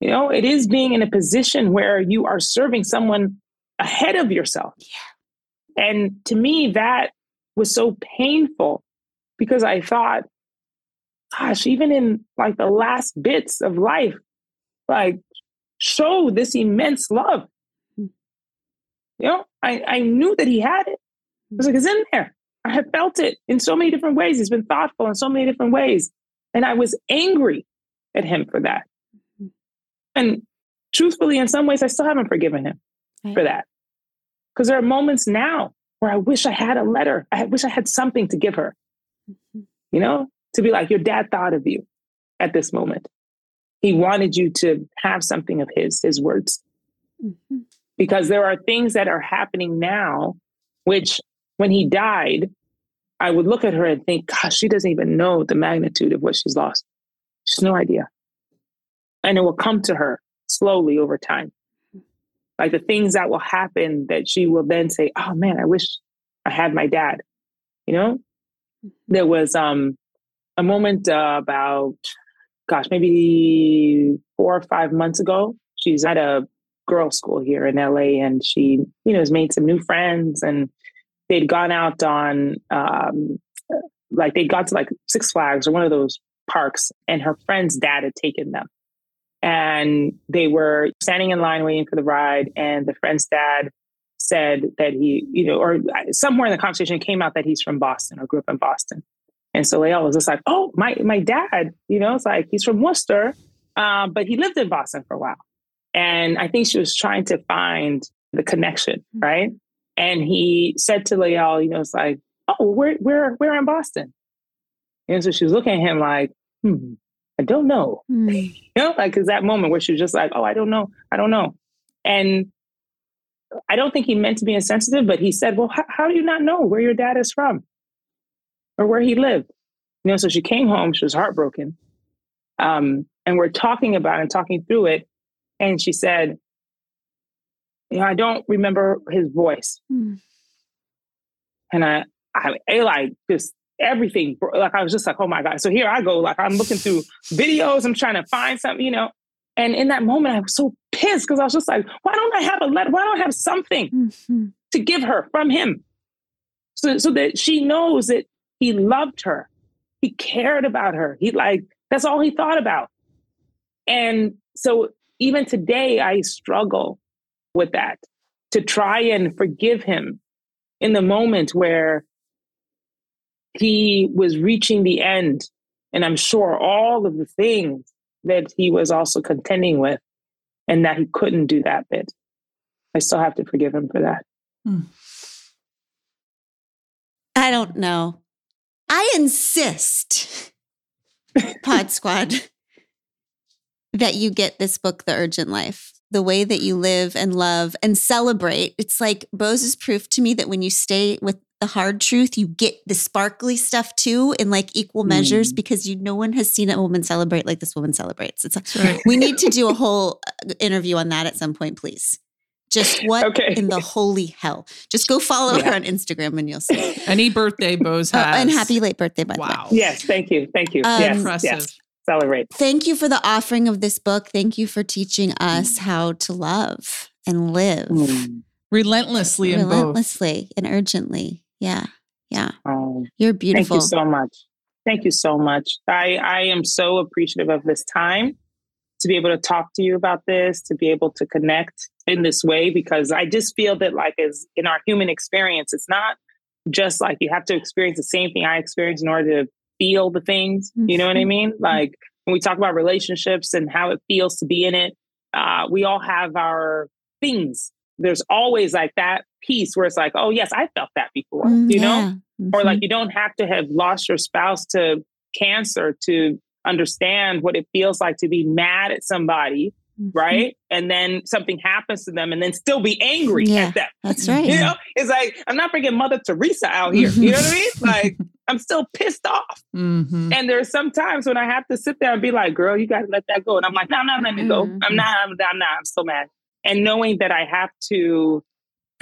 You know, it is being in a position where you are serving someone ahead of yourself. And to me, that was so painful because I thought, gosh, even in like the last bits of life, like show this immense love. Hmm. You know, I, I knew that he had it. I was like, it's in there. I have felt it in so many different ways. He's been thoughtful in so many different ways. And I was angry at him for that. Hmm. And truthfully, in some ways, I still haven't forgiven him Right. for that. Because there are moments now where I wish I had a letter. I wish I had something to give her, Mhm. you know, to be like, your dad thought of you at this moment. He wanted you to have something of his, his words Mhm. because there are things that are happening now, which when he died, I would look at her and think, gosh, she doesn't even know the magnitude of what she's lost. She's no idea. And it will come to her slowly over time. Like the things that will happen that she will then say, oh man, I wish I had my dad. You know? There was um, a moment uh, about, gosh, maybe four or five months ago. She's at a girls' school here in LA and she, you know, has made some new friends and they'd gone out on um, like they'd gone to like Six Flags or one of those parks and her friend's dad had taken them. And they were standing in line waiting for the ride and the friend's dad said that he, you know, or somewhere in the conversation it came out that he's from Boston or grew up in Boston. And so Lael was just like, oh, my my dad, you know, it's like he's from Worcester, um, but he lived in Boston for a while. And I think she was trying to find the connection, right? And he said to Lael, you know, it's like, oh, we're we're we're in Boston. And so she was looking at him like, hmm, I don't know. Mm. You know, like, is that moment where she was just like, oh, I don't know. I don't know. And I don't think he meant to be insensitive, but he said, well, how, how do you not know where your dad is from or where he lived? You know, so she came home, she was heartbroken. Um, and we're talking about it and talking through it. And she said, you know, I don't remember his voice. Mm. And I, I, I like just everything. Like I was just like, oh my God. So here I go. Like I'm looking through videos. I'm trying to find something, you know. And in that moment, I was so pissed because I was just like, why don't I have a letter? Why don't I have something Mhm. to give her from him? So, so that she knows that he loved her. He cared about her. He like, that's all he thought about. And so even today, I struggle with that to try and forgive him in the moment where he was reaching the end. And I'm sure all of the things that he was also contending with and that he couldn't do that bit. I still have to forgive him for that. Hmm. I don't know. I insist, Pod Squad, that you get this book, The Urgent Life. The way that you live and love and celebrate. It's like Boz is proof to me that when you stay with the hard truth, you get the sparkly stuff too in like equal measures Mm. because you no one has seen a woman celebrate like this woman celebrates. It's That's right. we need to do a whole uh, interview on that at some point, please. Just what Okay. in the holy hell? Just go follow her on Instagram and you'll see. Any birthday Boz Oh, has. and happy late birthday, by the way. Wow. Yes, thank you. Thank you. Um, yes, Impressive. yes. Celebrate. Thank you for the offering of this book. Thank you for teaching us how to love and live Mm. Relentlessly in both. relentlessly and urgently. Yeah. Yeah. Oh, You're beautiful. Thank you so much. Thank you so much. I, I am so appreciative of this time to be able to talk to you about this, to be able to connect in this way, because I just feel that, like, as in our human experience, it's not just like you have to experience the same thing I experienced in order to feel the things. You know what I mean? Like, when we talk about relationships and how it feels to be in it, uh, we all have our things. There's always like that piece where it's like, oh, yes, I felt that before, Mm, you know? yeah. or like you don't have to have lost your spouse to cancer to understand what it feels like to be mad at somebody Mhm. right and then something happens to them and then still be angry Yeah, at them That's right. you know it's like i'm not bringing mother teresa out here you know what i mean like i'm still pissed off Mhm. and there's some times when i have to sit there and be like girl you gotta let that go and i'm like no not letting it go i'm not I'm, I'm not i'm still mad and knowing that i have to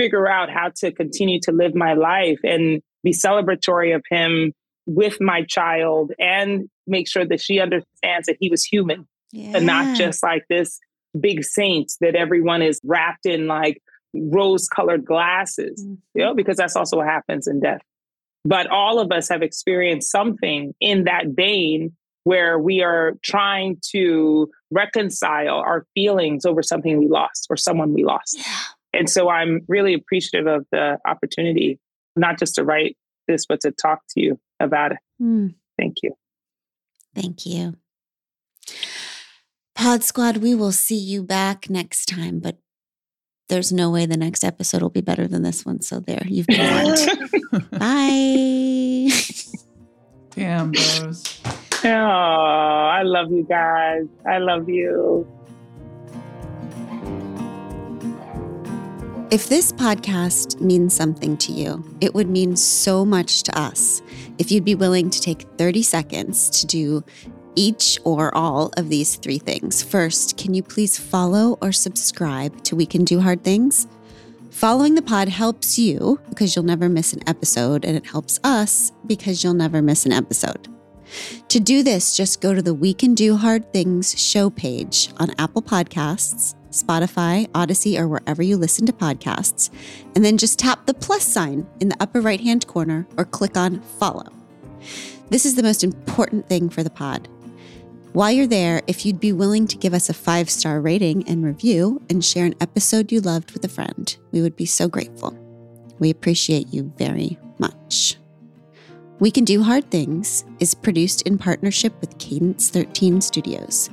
figure out how to continue to live my life and be celebratory of him with my child and make sure that she understands that he was human Yeah. and not just like this big saint that everyone is wrapped in like rose colored glasses, Mhm. you know, because that's also what happens in death. But all of us have experienced something in that vein where we are trying to reconcile our feelings over something we lost or someone we lost. Yeah. And so I'm really appreciative of the opportunity, not just to write this, but to talk to you about it. Mm, Thank you. thank you. Pod Squad, we will see you back next time, but there's no way the next episode will be better than this one. So there, you've been warned. Bye. Damn, Boz. Oh, I love you guys. I love you. If this podcast means something to you, it would mean so much to us if you'd be willing to take 30 seconds to do each or all of these three things. First, can you please follow or subscribe to We Can Do Hard Things? Following the pod helps you because you'll never miss an episode, and it helps us because you'll never miss an episode. To do this, just go to the We Can Do Hard Things show page on Apple Podcasts, Spotify, Audacy, or wherever you listen to podcasts, and then just tap the plus sign in the upper right hand corner or click on follow. This is the most important thing for the pod. While you're there, if you'd be willing to give us a five star rating and review and share an episode you loved with a friend, we would be so grateful. We appreciate you very much. We Can Do Hard Things is produced in partnership with Cadence 13 Studios.